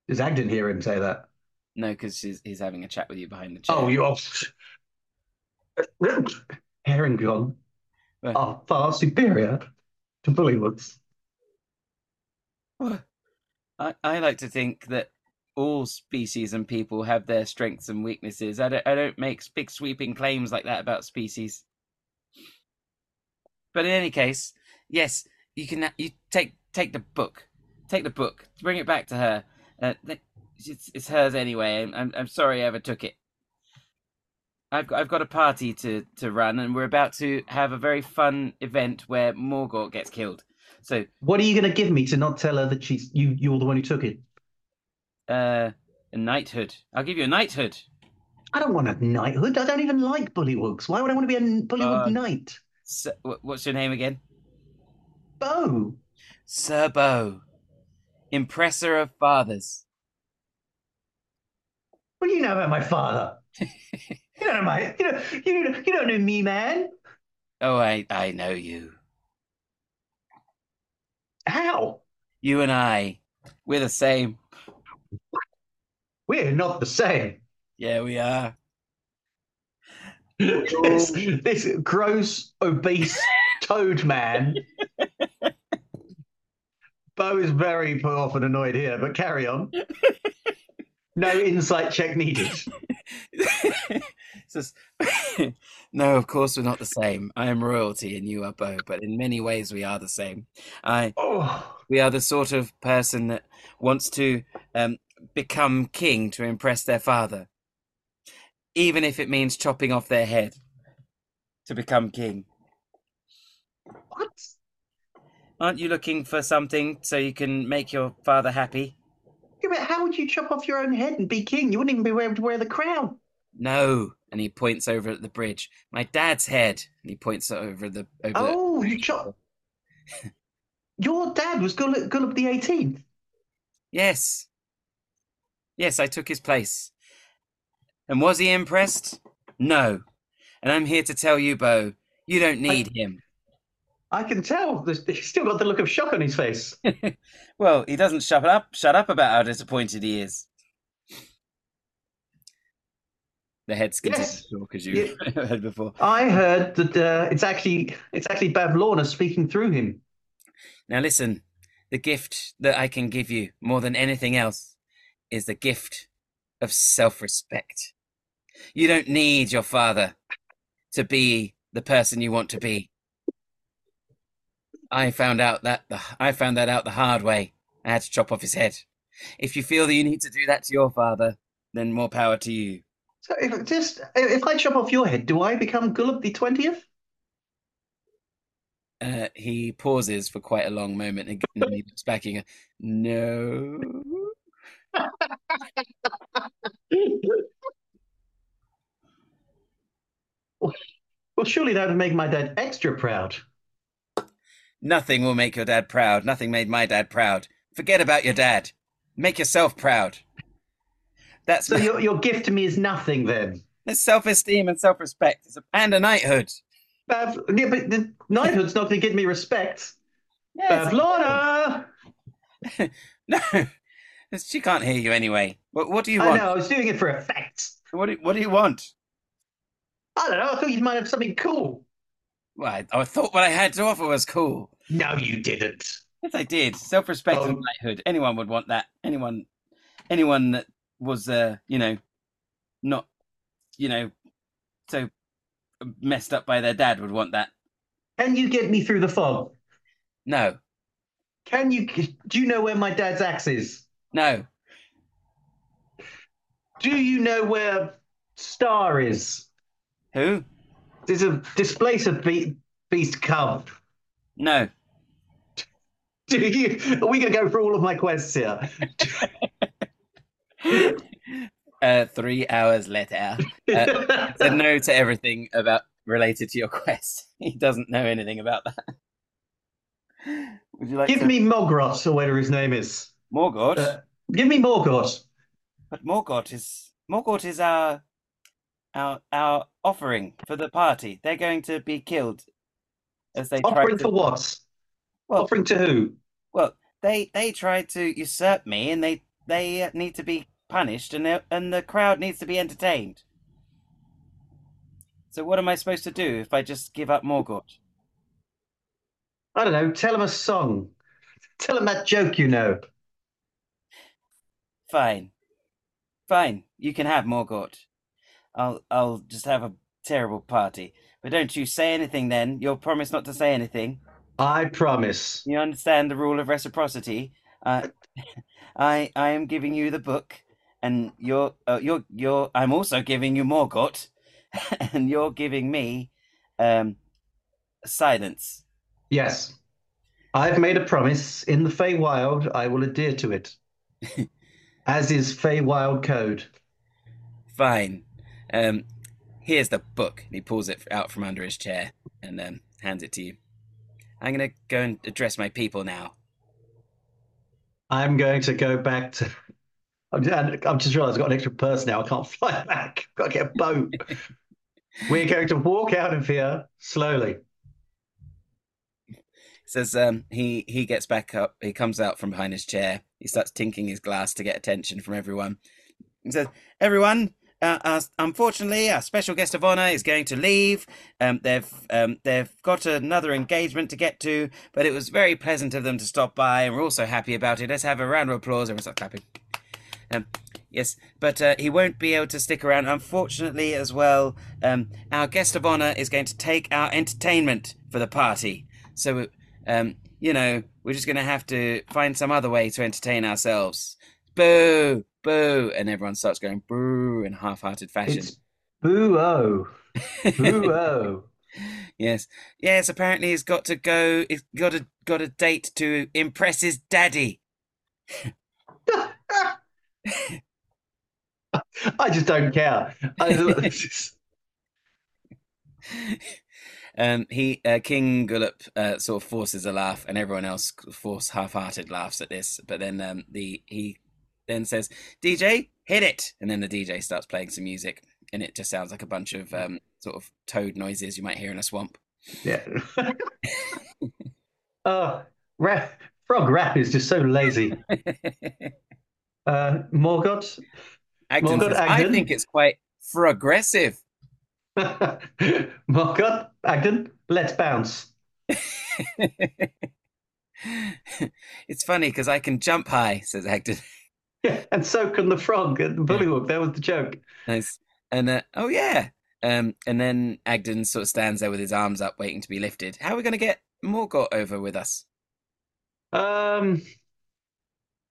Does Agdon hear him say that? No, because he's having a chat with you behind the chair. Oh, you're. Harengon Right. are far superior to bullywugs. Well, I, I like to think that all species and people have their strengths and weaknesses. I don't I don't make big sweeping claims like that about species. But in any case, yes, you can you take take the book, take the book, bring it back to her. Uh, it's, it's hers anyway. I'm, I'm sorry I ever took it. I've got, I've got a party to, to run, and we're about to have a very fun event where Morgort gets killed. So What are you going to give me to not tell her that she's you? You're the one who took it. uh, a knighthood. I'll give you a knighthood. I don't want a knighthood. I don't even like bullywugs. Why would I want to be a bullywug Uh, knight? So, what's your name again? Bo. Sir Bo, impressor of fathers. What do you know about my father? *laughs* you don't know my. You know. You don't, you don't know me, man. Oh, I I know you. How? You and I, we're the same. We're not the same. Yeah, we are. *laughs* this, this gross, obese *laughs* toad man. Bo is very put off and annoyed here, but carry on. *laughs* No insight check needed. Says, *laughs* no, of course we're not the same. I am royalty and you are Bo, but in many ways we are the same. I Oh, we are the sort of person that wants to um, become king to impress their father, even if it means chopping off their head to become king. what? Aren't you looking for something so you can make your father happy? Yeah, but how would you chop off your own head and be king? You wouldn't even be able to wear the crown. No. And he points over at the bridge. My dad's head. And he points over the over. Oh, you chop. Your dad was Gulliv, Gulliv the 18th. Yes. Yes, I took his place. And was he impressed? No. And I'm here to tell you, Bo, you don't need I, him. I can tell. *laughs* He's still got the look of shock on his face. *laughs* well, he doesn't shut up. Shut up about how disappointed he is. The heads yes. to talk as you yeah. *laughs* heard before. I heard that uh, it's actually it's actually Bavlorna speaking through him. Now listen, the gift that I can give you more than anything else is the gift of self-respect. You don't need your father to be the person you want to be. I found out that the, I found that out the hard way. I had to chop off his head. If you feel that you need to do that to your father, then more power to you. So if just if I chop off your head, do I become Gullop the twentieth? Uh, he pauses for quite a long moment and he looks back and goes, "No." *laughs* well, surely that would make my dad extra proud. Nothing will make your dad proud. Nothing made my dad proud. Forget about your dad. Make yourself proud. That's so your your gift to me is nothing then. It's self-esteem and self-respect, and a knighthood. Bav, yeah, but the knighthood's not going to give me respect. Yes, Bavlorna. *laughs* no, she can't hear you anyway. What, what do you want? I know. I was doing it for effect. What do, What do you want? I don't know. I thought you might have something cool. Well, I, I thought what I had to offer was cool. No, you didn't. Yes, I did. Self-respect and knighthood. Anyone would want that. Anyone, anyone that was, uh, you know, not, you know, so messed up by their dad would want that. Can you get me through the fog? No. Can you? Do you know where my dad's axe is? No. Do you know where Star is? Who? There's a displacer be- beast cub. No. *laughs* Do you? Are we gonna go through all of my quests here? *laughs* uh, three hours later, uh, said no to everything about related to your quest. *laughs* He doesn't know anything about that. Would you like give to... me Morgort or whatever his name is? Morgort. Uh, give me Morgort. But Morgort is Morgort is our our our offering for the party. They're going to be killed as they offering to... for what? Well, offering to who? Well, they they tried to usurp me, and they they need to be punished, and and the crowd needs to be entertained. So what am I supposed to do if I just give up Morgort? I don't know. Tell him a song. Tell him that joke you know. Fine, fine. You can have Morgort. I'll I'll just have a terrible party. But don't you say anything then. You'll promise not to say anything. I promise. You understand the rule of reciprocity. Uh, *laughs* I I am giving you the book, and you're uh, you're you're. I'm also giving you Morgort, *laughs* and you're giving me um, silence. Yes, I've made a promise in the Feywild. I will adhere to it, *laughs* as is Feywild code. Fine. Um, here's the book. And he pulls it out from under his chair and um, hands it to you. I'm going to go and address my people now. I'm going to go back to. I'm just, I'm just realized I've got an extra person now. I can't *laughs* fly back. I've got to get a boat. *laughs* We're going to walk out of here slowly. Says um, he he gets back up. He comes out from behind his chair. He starts tinking his glass to get attention from everyone. He says, "Everyone, uh, uh, unfortunately, our special guest of honor is going to leave. Um, they've um, they've got another engagement to get to, but it was very pleasant of them to stop by, and we're also happy about it. Let's have a round of applause. Everyone start clapping. Um, yes, but uh, he won't be able to stick around. Unfortunately, as well, um, our guest of honor is going to take our entertainment for the party. So, um, you know, we're just going to have to find some other way to entertain ourselves. Boo! Boo, and everyone starts going boo in half-hearted fashion. It's boo oh, *laughs* boo oh. yes, yes. Apparently, he's got to go. He's got a got a date to impress his daddy. *laughs* I just don't care. *laughs* um, he uh, King Gullop uh, sort of forces a laugh, and everyone else force half-hearted laughs at this. But then um, the he then says, DJ, hit it. And then the DJ starts playing some music and it just sounds like a bunch of um, sort of toad noises you might hear in a swamp. Yeah. *laughs* oh, rap, frog rap is just so lazy. *laughs* Uh, Morgort. Agdon Morgort, says, I think it's quite progressive. *laughs* Morgort, Agdon, let's bounce. it's funny because I can jump high, says Agdon. Yeah, *laughs* and so can the frog at the bullywug. That was the joke. Nice. And uh, oh yeah. Um, and then Agdon sort of stands there with his arms up, waiting to be lifted. How are we going to get Morgort over with us? Um,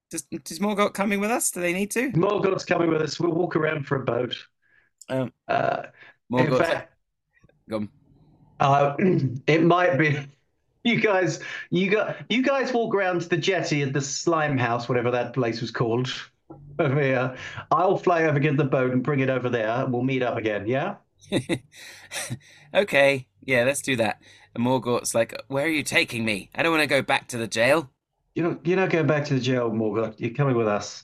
Does, is Morgort coming with us? Do they need to? Morgort's coming with us. We'll walk around for a boat. Um, Uh, in Morgort's fact, uh, *clears throat* it might be. You guys, you got, you guys walk around to the jetty at the slime house, whatever that place was called. Over here, I'll fly over, get the boat, and bring it over there. and We'll meet up again. Yeah. *laughs* okay, yeah, let's do that. And Morgort's like, "Where are you taking me? I don't want to go back to the jail." You know, you're not going back to the jail, Morgort. You're coming with us.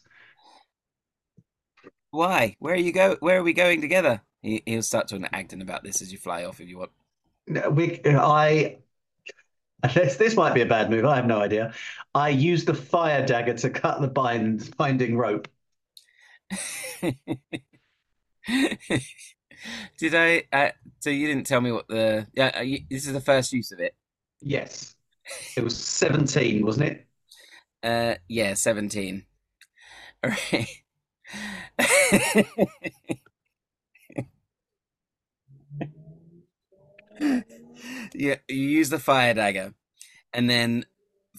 Why? Where are you go? Where are we going together? He, he'll start talking to Agdon about this as you fly off if you want. No, We, I, *laughs* this, this might be a bad move. I have no idea. I used the fire dagger to cut the bind, binding rope. *laughs* Did I? Uh, so you didn't tell me what the? Yeah, uh, you, this is the first use of it. Yes, it was 17, wasn't it? Uh, yeah, seventeen. All right. *laughs* yeah, you use the fire dagger, and then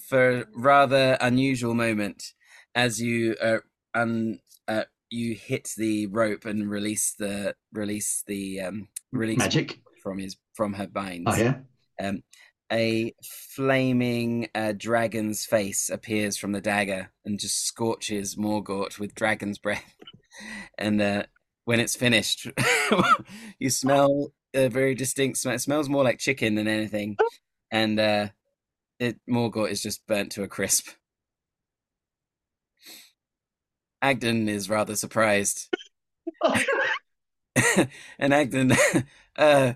for a rather unusual moment, as you uh, un, uh, you hit the rope and release the release the um release Magic. from his from her binds. Oh yeah. Um, a flaming uh, dragon's face appears from the dagger and just scorches Morgort with dragon's breath. *laughs* And uh, when it's finished, *laughs* you smell a very distinct smell. It smells more like chicken than anything. And uh, it Morgort is just burnt to a crisp. Agdon is rather surprised. *laughs* *laughs* and Agdon, *laughs* uh,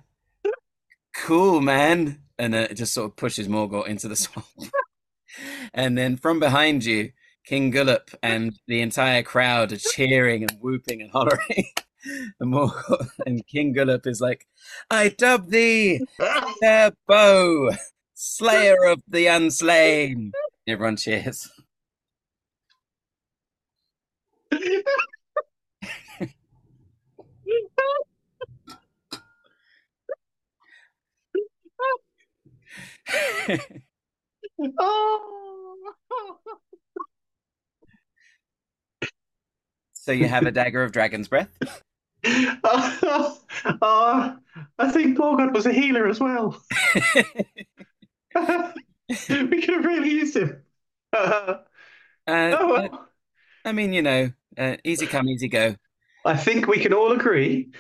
cool, man. And uh, it just sort of pushes Morgort into the swamp. and then from behind you, King Gullop and the entire crowd are cheering and whooping and hollering. And, Morgort, *laughs* and King Gullop is like, I dub thee their bow, slayer of the unslain. Everyone cheers. *laughs* so you have a dagger of dragon's breath. Oh, *laughs* I think Morgort was a healer as well. *laughs* we could have really used him. Uh, *laughs* Uh, oh, well. I mean, you know, uh, easy come, easy go. I think we can all agree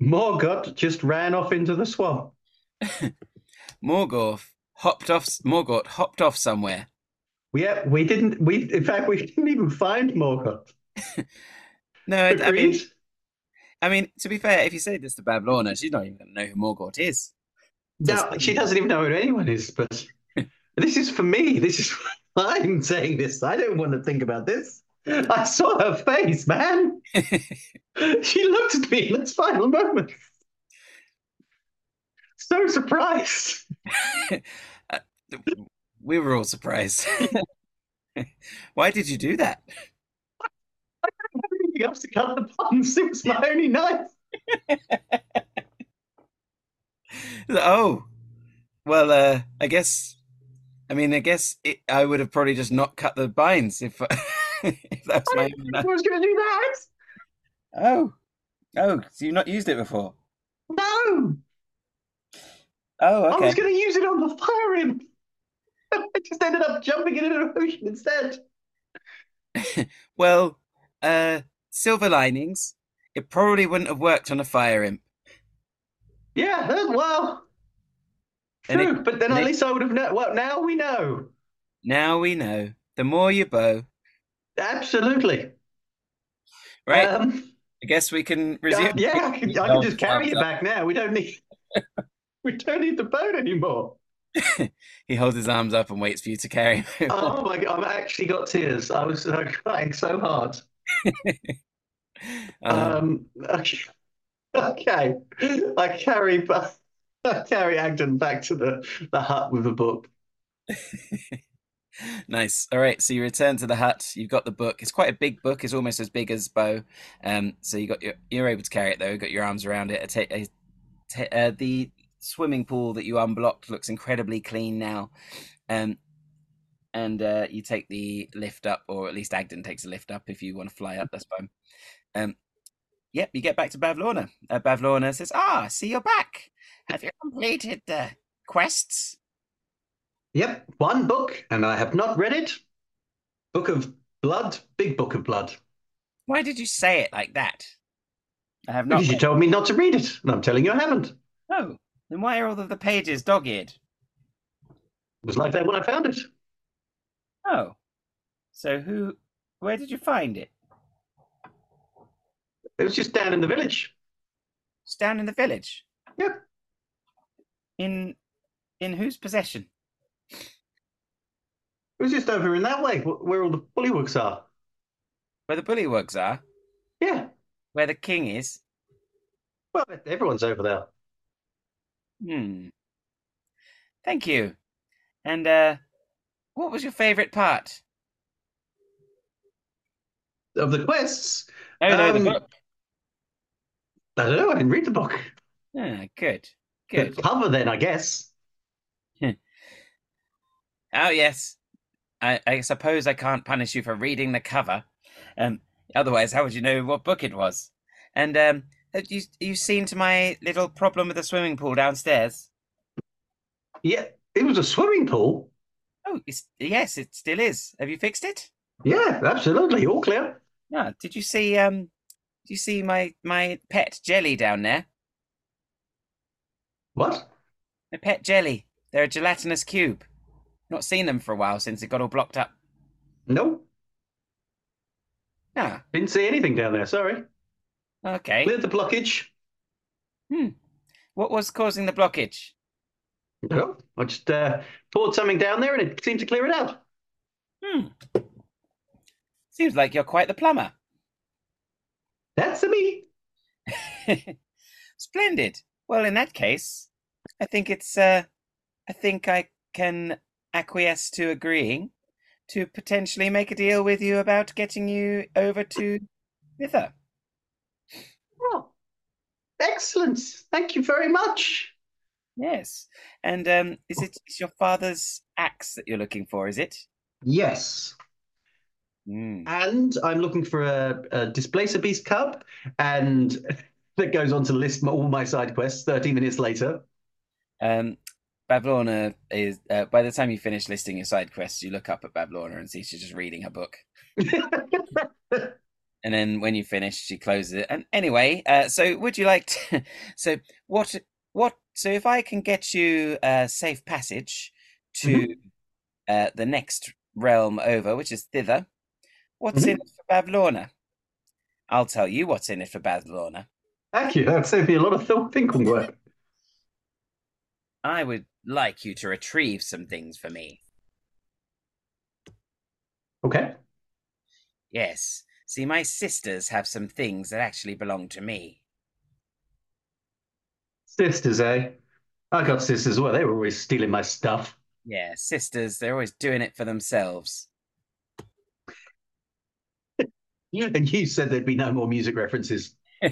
Morgort just ran off into the swamp. Morgort hopped off. Morgort hopped off somewhere. Yeah, we didn't. We in fact we didn't even find Morgort. No, I, I mean. I mean, to be fair, if you say this to Bavlorna, she's not even going to know who Morgort is. No, she doesn't even know who anyone is. But *laughs* this is for me. This is I'm saying this. I don't want to think about this. I saw her face, man. *laughs* She looked at me in this final moment. So surprised. *laughs* Uh, we were all surprised. Why did you do that? Everything else to cut the buttons. It was my only knife. *laughs* Oh, well, uh, I guess. I mean, I guess it, I would have probably just not cut the binds if, *laughs* if that was I my I was going to do that. Oh, oh, so you've not used it before? No, Oh, okay. I was going to use it on the fire imp. *laughs* I just ended up jumping it into an ocean instead. Well, uh, silver linings. It probably wouldn't have worked on a fire imp. Yeah, uh, well, And it- true. but then at it- least I would have known. Well, now we know. Now we know. The more you bow, Absolutely. right? Um, I guess we can resume. Yeah, yeah I can, I can just carry you back now. We don't need we don't need the boat anymore. *laughs* he holds his arms up and waits for you to carry him. Oh my god, I've actually got tears. I was uh, crying so hard. *laughs* um, okay. okay. I carry I carry Agdon back to the, the hut with the book. *laughs* nice. All right. So you return to the hut. You've got the book. It's quite a big book. It's almost as big as Bo. Um. So you got your you're able to carry it though. You've got your arms around it. uh, the swimming pool that you unblocked looks incredibly clean now. Um. And uh, you take the lift up, or at least Agdon takes a lift up if you want to fly up. That's fine. Um. Yep. You get back to Bavlorna. Uh, Bavlorna says, "Ah, see you're back. Have you completed the quests?" Yep, one book, and I have not read it. Book of Blood, Big Book of Blood. Why did you say it like that? I have not. Because you told me not to read it, and I'm telling you I haven't. Oh, then why are all of the pages dog-eared? It was like that when I found it. Oh, so who? Where did you find it? It was just down in the village. It's down in the village. Yep. In in whose possession? It was just over in that way, where all the bullywugs are. Where the bullywugs are? Yeah. Where the king is? Well, everyone's over there. Hmm. Thank you. And uh, what was your favourite part? Of the quests? Oh, no, um, the book. I don't know. I didn't read the book. Ah, good. Good. The cover, then, I guess. *laughs* oh, yes. I, I, suppose I can't punish you for reading the cover. Um, otherwise, how would you know what book it was? And um, have you you seen to my little problem with the swimming pool downstairs? Yeah, it was a swimming pool. Oh, yes, it still is. Have you fixed it? Yeah, absolutely, all clear. Yeah. Did you see um? Did you see my my pet jelly down there? What? My pet jelly. They're a gelatinous cube. Not seen them for a while since it got all blocked up. No. Ah. Didn't see anything down there, sorry. Okay. Cleared the blockage. Hmm. What was causing the blockage? No, I just uh, poured something down there and it seemed to clear it out. Hmm. Seems like you're quite the plumber. That's me. *laughs* Splendid. Well, in that case, I think it's. Uh, I think I can acquiesce to agreeing to potentially make a deal with you about getting you over to Thither. Oh, excellent. Thank you very much. Yes. And um, is it is your father's axe that you're looking for, is it? Yes. Mm. And I'm looking for a, a displacer beast cub, and *laughs* that goes on to list all my side quests 30 minutes later. Um, Bavlorna is uh, by the time you finish listing your side quests, you look up at Bavlorna and see she's just reading her book. *laughs* and then when you finish, she closes it. And anyway, uh, so would you like to? *laughs* So what? What? So if I can get you a safe passage to mm-hmm. uh, the next realm over, which is thither, what's mm-hmm. in it for Bavlorna? I'll tell you what's in it for Bavlorna. Thank you. That saved me a lot of thinking work. *laughs* I would like you to retrieve some things for me. Okay. Yes. See, my sisters have some things that actually belong to me. Sisters, eh? I got sisters as well. They were always stealing my stuff. Yeah, sisters, they're always doing it for themselves. *laughs* and you said there'd be no more music references. *laughs*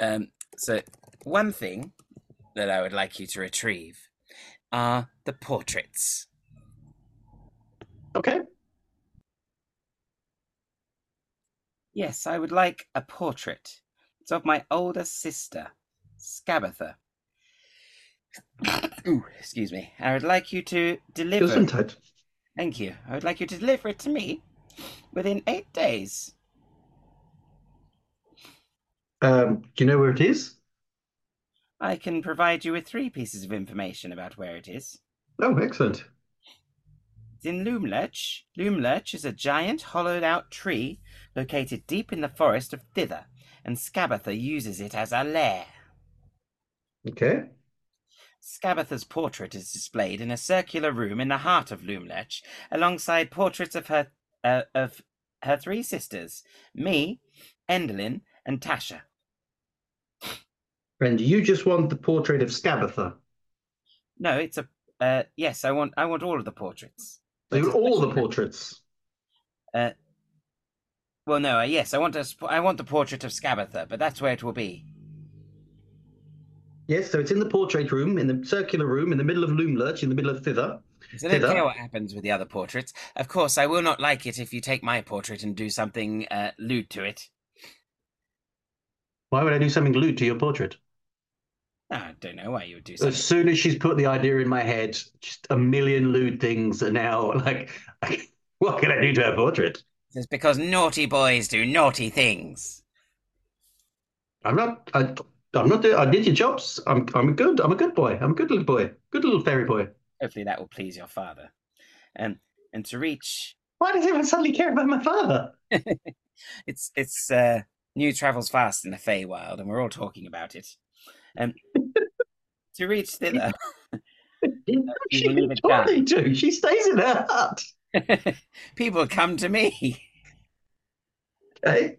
um, so, one thing that I would like you to retrieve are the portraits. Okay. Yes, I would like a portrait. It's of my older sister, Skabatha. *coughs* Ooh, excuse me. I would like you to deliver. It. Thank you. I would like you to deliver it to me within eight days. Um, do you know where it is? I can provide you with three pieces of information about where it is. Oh, excellent. In Loomlurch. Loomlurch is a giant hollowed out tree located deep in the forest of Thither, and Skabatha uses it as a lair. Okay. Skabatha's portrait is displayed in a circular room in the heart of Loomlurch, alongside portraits of her uh, of her three sisters, me, Endelyn, and Tasha. And you just want the portrait of Skabatha? No, it's a uh, yes. I want I want all of the portraits. You want all the portraits? Uh, well, no. Uh, yes, I want a, I want the portrait of Skabatha, but that's where it will be. Yes, so it's in the portrait room, in the circular room, in the middle of Loomlurch, in the middle of Thither. So I don't care what happens with the other portraits. Of course, I will not like it if you take my portrait and do something uh, lewd to it. Why would I do something lewd to your portrait? I don't know why you would do so. As soon as she's put the idea in my head, just a million lewd things are now *laughs* like, *laughs* what can I do to her portrait? It's because naughty boys do naughty things. I'm not. I, I'm not. doing- I did your jobs. I'm. I'm a good. I'm a good boy. I'm a good little boy. Good little fairy boy. Hopefully, that will please your father. Um, and to reach, Why does everyone suddenly care about my father? *laughs* it's it's uh, new travels fast in the Feywild, and we're all talking about it. Um, *laughs* to reach thither, she will need *laughs* a to? She stays in her hut. *laughs* people come to me. Okay.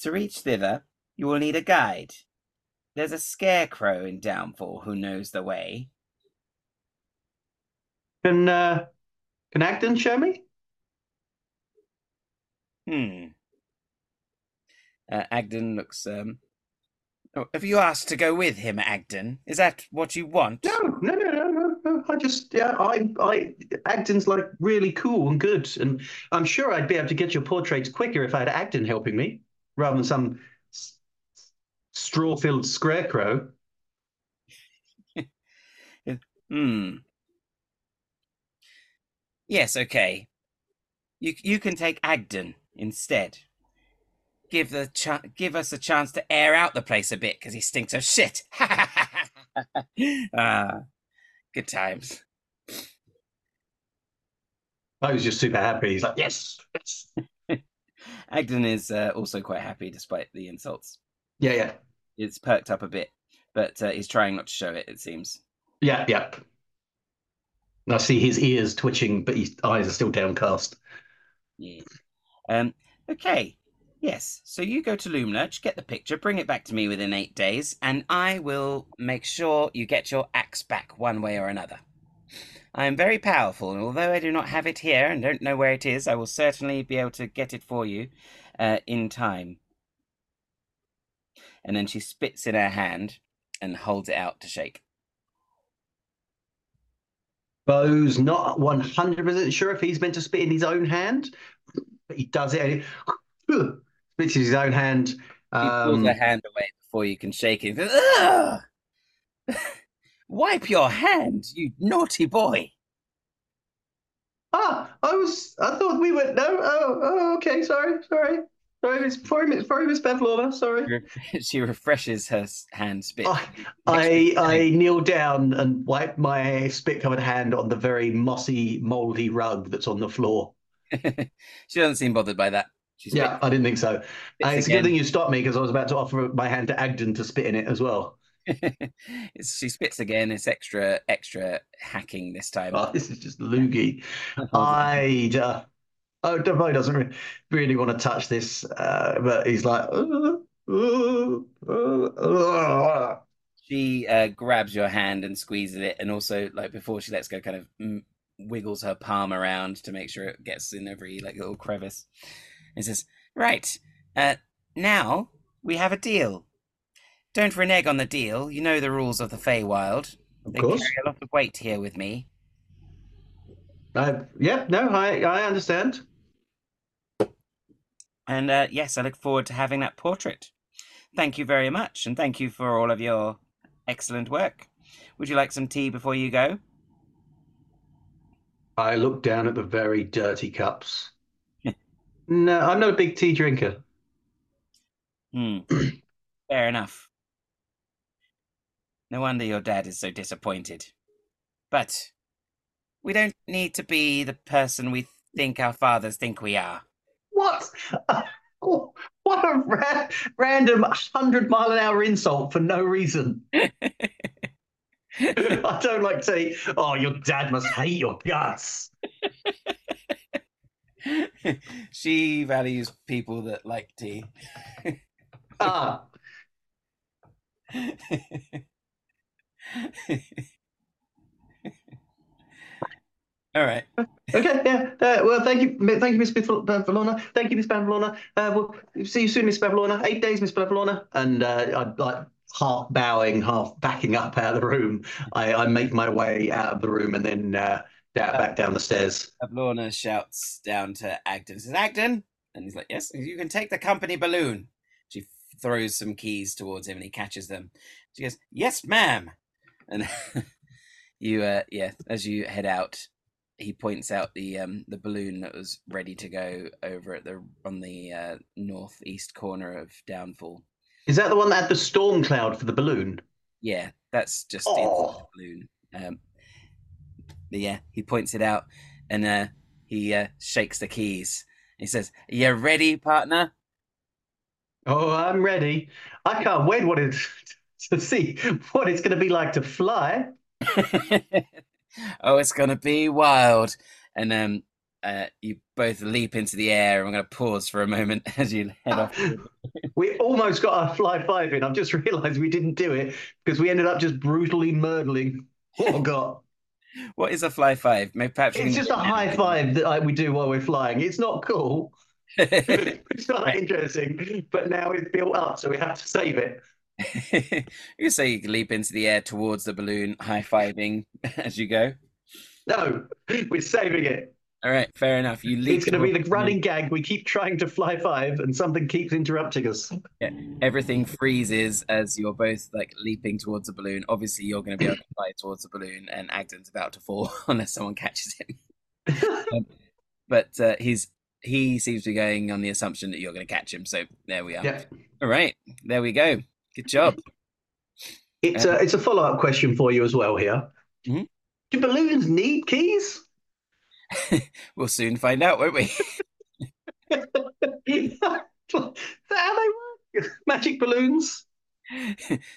To reach thither, you will need a guide. There's a scarecrow in Downfall who knows the way. Can uh, Can Agdon show me? Hmm. Uh, Agdon looks. Um... Oh, have you asked to go with him, Agdon? Is that what you want? No, no, no, no, no, no. I just, yeah, I, I, Agdon's like really cool and good, and I'm sure I'd be able to get your portraits quicker if I had Agdon helping me, rather than some s- straw-filled scarecrow. *laughs* Hmm. Yes, okay. You you can take Agdon instead. Give the ch- give us a chance to air out the place a bit because he stinks of shit. *laughs* ah, good times. I was just super happy. He's like, yes, yes. *laughs* Agdon is uh, also quite happy despite the insults. Yeah, yeah, It's perked up a bit, but uh, he's trying not to show it. It seems. yeah, yeah. I see his ears twitching, but his eyes are still downcast. Yeah. Um. Okay. Yes. So you go to Loomlurch, get the picture, bring it back to me within eight days, and I will make sure you get your axe back one way or another. I am very powerful, and although I do not have it here and don't know where it is, I will certainly be able to get it for you uh, in time. And then she spits in her hand and holds it out to shake. Bo's not 100% sure if he's meant to spit in his own hand, but he does it. And he spits in his own hand. She pulls Um, her hand away before you can shake it. Ugh! Wipe your hand, you naughty boy. ah, I was, I thought we were, no, oh, oh, okay, sorry, sorry. Sorry, Miss, sorry, Miss, sorry, Miss Pavlova, sorry. she refreshes her hand spit. I, I, I kneel down and wipe my spit-covered hand on the very mossy, moldy rug that's on the floor. *laughs* she doesn't seem bothered by that. She Yeah, I didn't think so. spits Uh, it's a good thing you stopped me because I was about to offer my hand to Agdon to spit in it as well. *laughs* She spits again. It's extra, extra hacking this time. Oh, this is just loogie. *laughs* I, uh, oh, Devoe doesn't re- really want to touch this, uh, but he's like. *laughs* She uh, grabs your hand and squeezes it, and also, like before she lets go, kind of wiggles her palm around to make sure it gets in every like little crevice, and says, "Right, uh, now we have a deal. Don't renege on the deal. You know the rules of the Feywild. Of They course. carry a lot of weight here with me. Uh, yeah, no, I, I understand. And uh, yes, I look forward to having that portrait. Thank you very much, and thank you for all of your excellent work. Would you like some tea before you go? I look down at the very dirty cups. No, I'm not a big tea drinker. Hmm. *clears throat* Fair enough. No wonder your dad is so disappointed. But We don't need to be the person we think our fathers think we are. What? *laughs* what a ra- random 100 mile an hour insult for no reason. *laughs* *laughs* I don't like to say, oh, your dad must hate your guts. She values people that like tea. ah. *laughs* All right. Okay. Yeah. Uh, well, thank you. Thank you, Miss Bavlorna. Thank you, Miss Bavlorna. Uh, we'll see you soon, Miss Bavlorna. Eight days, Miss Bavlorna. And uh, I'd like half bowing, half backing up out of the room. I, I make my way out of the room and then uh, down, back down the stairs. Lorna shouts down to Agdon, says, Agdon? And he's like, yes, you can take the company balloon. She throws some keys towards him and he catches them. She goes, yes, ma'am. And *laughs* you, uh, yeah, as you head out, he points out the um, the balloon that was ready to go over at the on the uh, northeast corner of Downfall. Is that the one that had the storm cloud for the balloon? Yeah, that's just oh. the balloon. Um, yeah, he points it out and uh, he uh, shakes the keys. He says, "Are "You ready, partner?" Oh, I'm ready. I can't wait what it *laughs* to see what it's going to be like to fly. *laughs* oh, it's going to be wild. And um, uh, you both leap into the air. I'm going to pause for a moment *laughs* as you head off. we almost got our fly five in. I've just realised we didn't do it because we ended up just brutally murdering what got. What is a fly five? Maybe perhaps it's just a high five that we do while we're flying. It's not cool. *laughs* it's not interesting, but now it's built up, so we have to save it. *laughs* you say you can leap into the air towards the balloon, high fiving *laughs* as you go. No, we're saving it. All right, fair enough. You leap. It's going to be the running gag. We keep trying to fly five, and something keeps interrupting us. Yeah, everything freezes as you're both like leaping towards a balloon. Obviously, you're going to be able to *laughs* fly towards the balloon, and Agdon's about to fall *laughs* unless someone catches him. *laughs* um, but uh, he's he seems to be going on the assumption that you're going to catch him. So there we are. Yeah. All right, there we go. Good job. It's um, a it's a follow up question for you as well here. Mm-hmm. Do balloons need keys? *laughs* we'll soon find out, won't we? *laughs* how they work? *laughs* Magic balloons?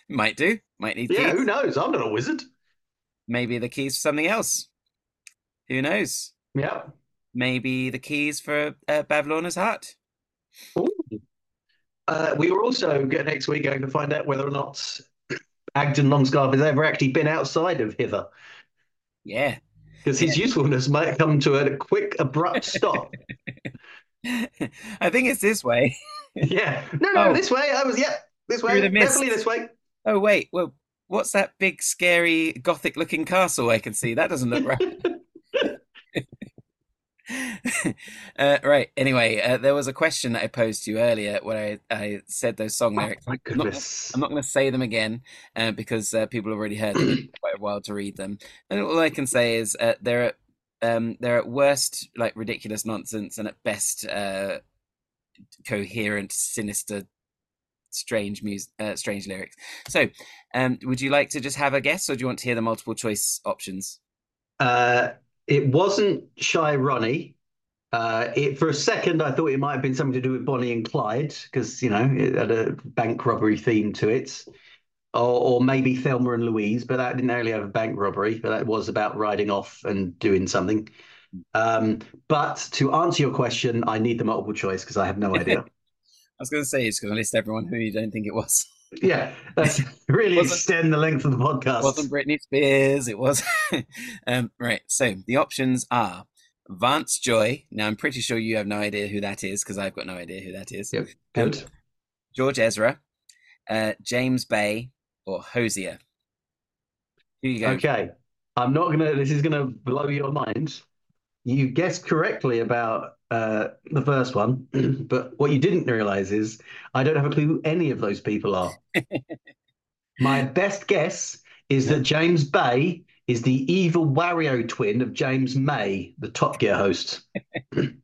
Might do. Might need yeah, keys. who knows? I'm not a wizard. Maybe the keys for something else. Who knows? Yeah. Maybe the keys for uh, Bavlorna's heart. Uh, we were also next week going to find out whether or not Agdon Longscarf has ever actually been outside of Hither. Yeah, because his usefulness might come to a quick, abrupt stop. *laughs* I think it's this way. *laughs* yeah. No, no, oh. this way. I was, yeah, this way. Definitely this way. Oh, wait. Well, what's that big, scary, gothic looking castle I can see? That doesn't look right. *laughs* *laughs* uh, right. Anyway, uh, there was a question that I posed to you earlier where I, I said those song oh, lyrics. My goodness. I'm not, not going to say them again uh, because uh, people have already heard them. quite a while to read them. And all I can say is uh, they're at, um, they're at worst like ridiculous nonsense, and at best uh, coherent, sinister, strange music, strange lyrics. So, um, would you like to just have a guess, or do you want to hear the multiple choice options? Uh, it wasn't Shy Ronnie. Uh, it for a second I thought it might have been something to do with Bonnie and Clyde because you know it had a bank robbery theme to it, or, or maybe Thelma and Louise, but that didn't really have a bank robbery. But that was about riding off and doing something. Um, but to answer your question, I need the multiple choice because I have no idea. *laughs* I was going to say it's going to list everyone who you don't think it was. Yeah, that's *laughs* really extend the length of the podcast. It wasn't Britney Spears. It was. *laughs* um, right. So the options are Vance Joy. Now I'm pretty sure you have no idea who that is because I've got no idea who that is. Yep. Good. Um, George Ezra, uh, James Bay, or Hozier. Who you go? Okay. I'm not gonna. This is gonna blow your mind. You guessed correctly about uh, the first one, *clears throat* but what you didn't realize is I don't have a clue who any of those people are. *laughs* My best guess is that James Bay is the evil Wario twin of James May, the Top Gear host. *laughs*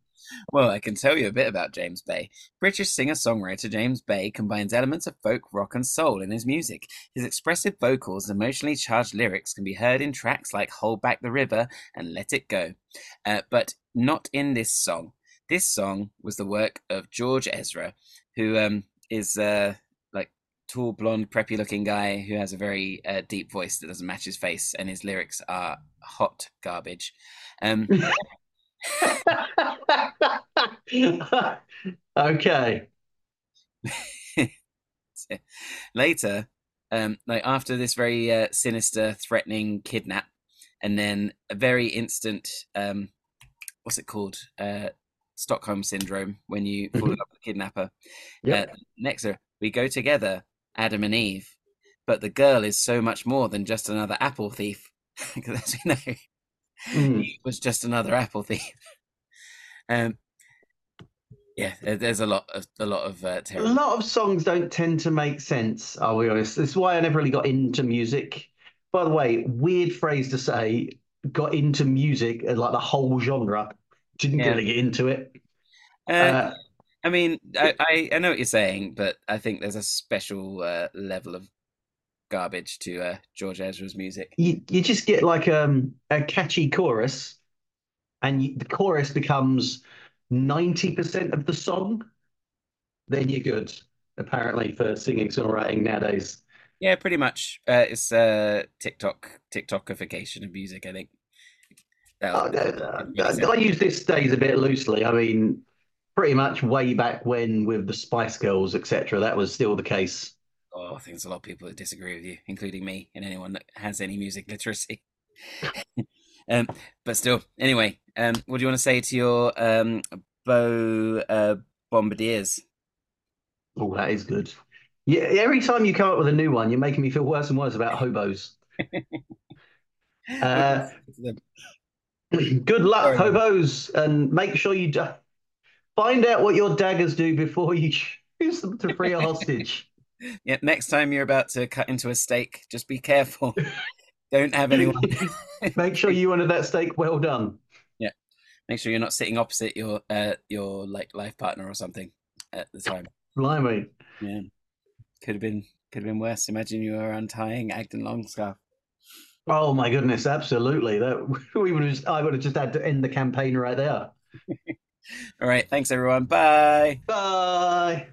Well, I can tell you a bit about James Bay. British singer songwriter James Bay combines elements of folk, rock, and soul in his music. His expressive vocals and emotionally charged lyrics can be heard in tracks like Hold Back the River and Let It Go, uh, but not in this song. This song was the work of George Ezra, who um, is uh, like tall, blonde, preppy looking guy who has a very uh, deep voice that doesn't match his face, and his lyrics are hot garbage. Um, *laughs* *laughs* okay. *laughs* Later, um, like after this very uh, sinister, threatening kidnap, and then a very instant, um, what's it called? Uh, Stockholm syndrome when you fall in love with the kidnapper. Yep. Uh, next, uh, we go together, Adam and Eve, but the girl is so much more than just another apple thief. *laughs* Because as we know, Mm. he was just another *laughs* apple thief. um, yeah, there's a lot of a lot of uh, A lot of songs don't tend to make sense, I'll be honest. This is why I never really got into music. By the way, weird phrase to say, got into music, uh, like the whole genre. Didn't Yeah. really get into it. Uh, Uh, I mean, I, I I know what you're saying, but I think there's a special uh, level of garbage to uh, George Ezra's music. you, you just get like um, a catchy chorus, and you, the chorus becomes 90% of the song, then you're good, apparently, for singing songwriting nowadays. Yeah, pretty much. Uh, it's uh, TikTok TikTokification of music. I think. That'll- uh, I use this days a bit loosely. I mean, pretty much way back when with the Spice Girls, etc., that was still the case. Oh, I think there's a lot of people that disagree with you, including me and anyone that has any music literacy. *laughs* um, but still, anyway, um, what do you want to say to your um, bow uh, bombardiers? Oh, that is good. Yeah, every time you come up with a new one, you're making me feel worse and worse about hobos. *laughs* Uh, Good luck, Sorry. hobos, and make sure you do- find out what your daggers do before you *laughs* choose them to free a hostage. Yeah, next time you're about to cut into a steak, just be careful. *laughs* Don't have anyone. *laughs* Make sure you wanted that steak well done. Yeah. Make sure you're not sitting opposite your uh, your like life partner or something at the time. Blimey. Yeah, could have been could have been worse. Imagine you were untying Agdon Longscarf. Oh my goodness, absolutely. That *laughs* we would have just, I would have just had to end the campaign right there. All right, thanks everyone. Bye. Bye.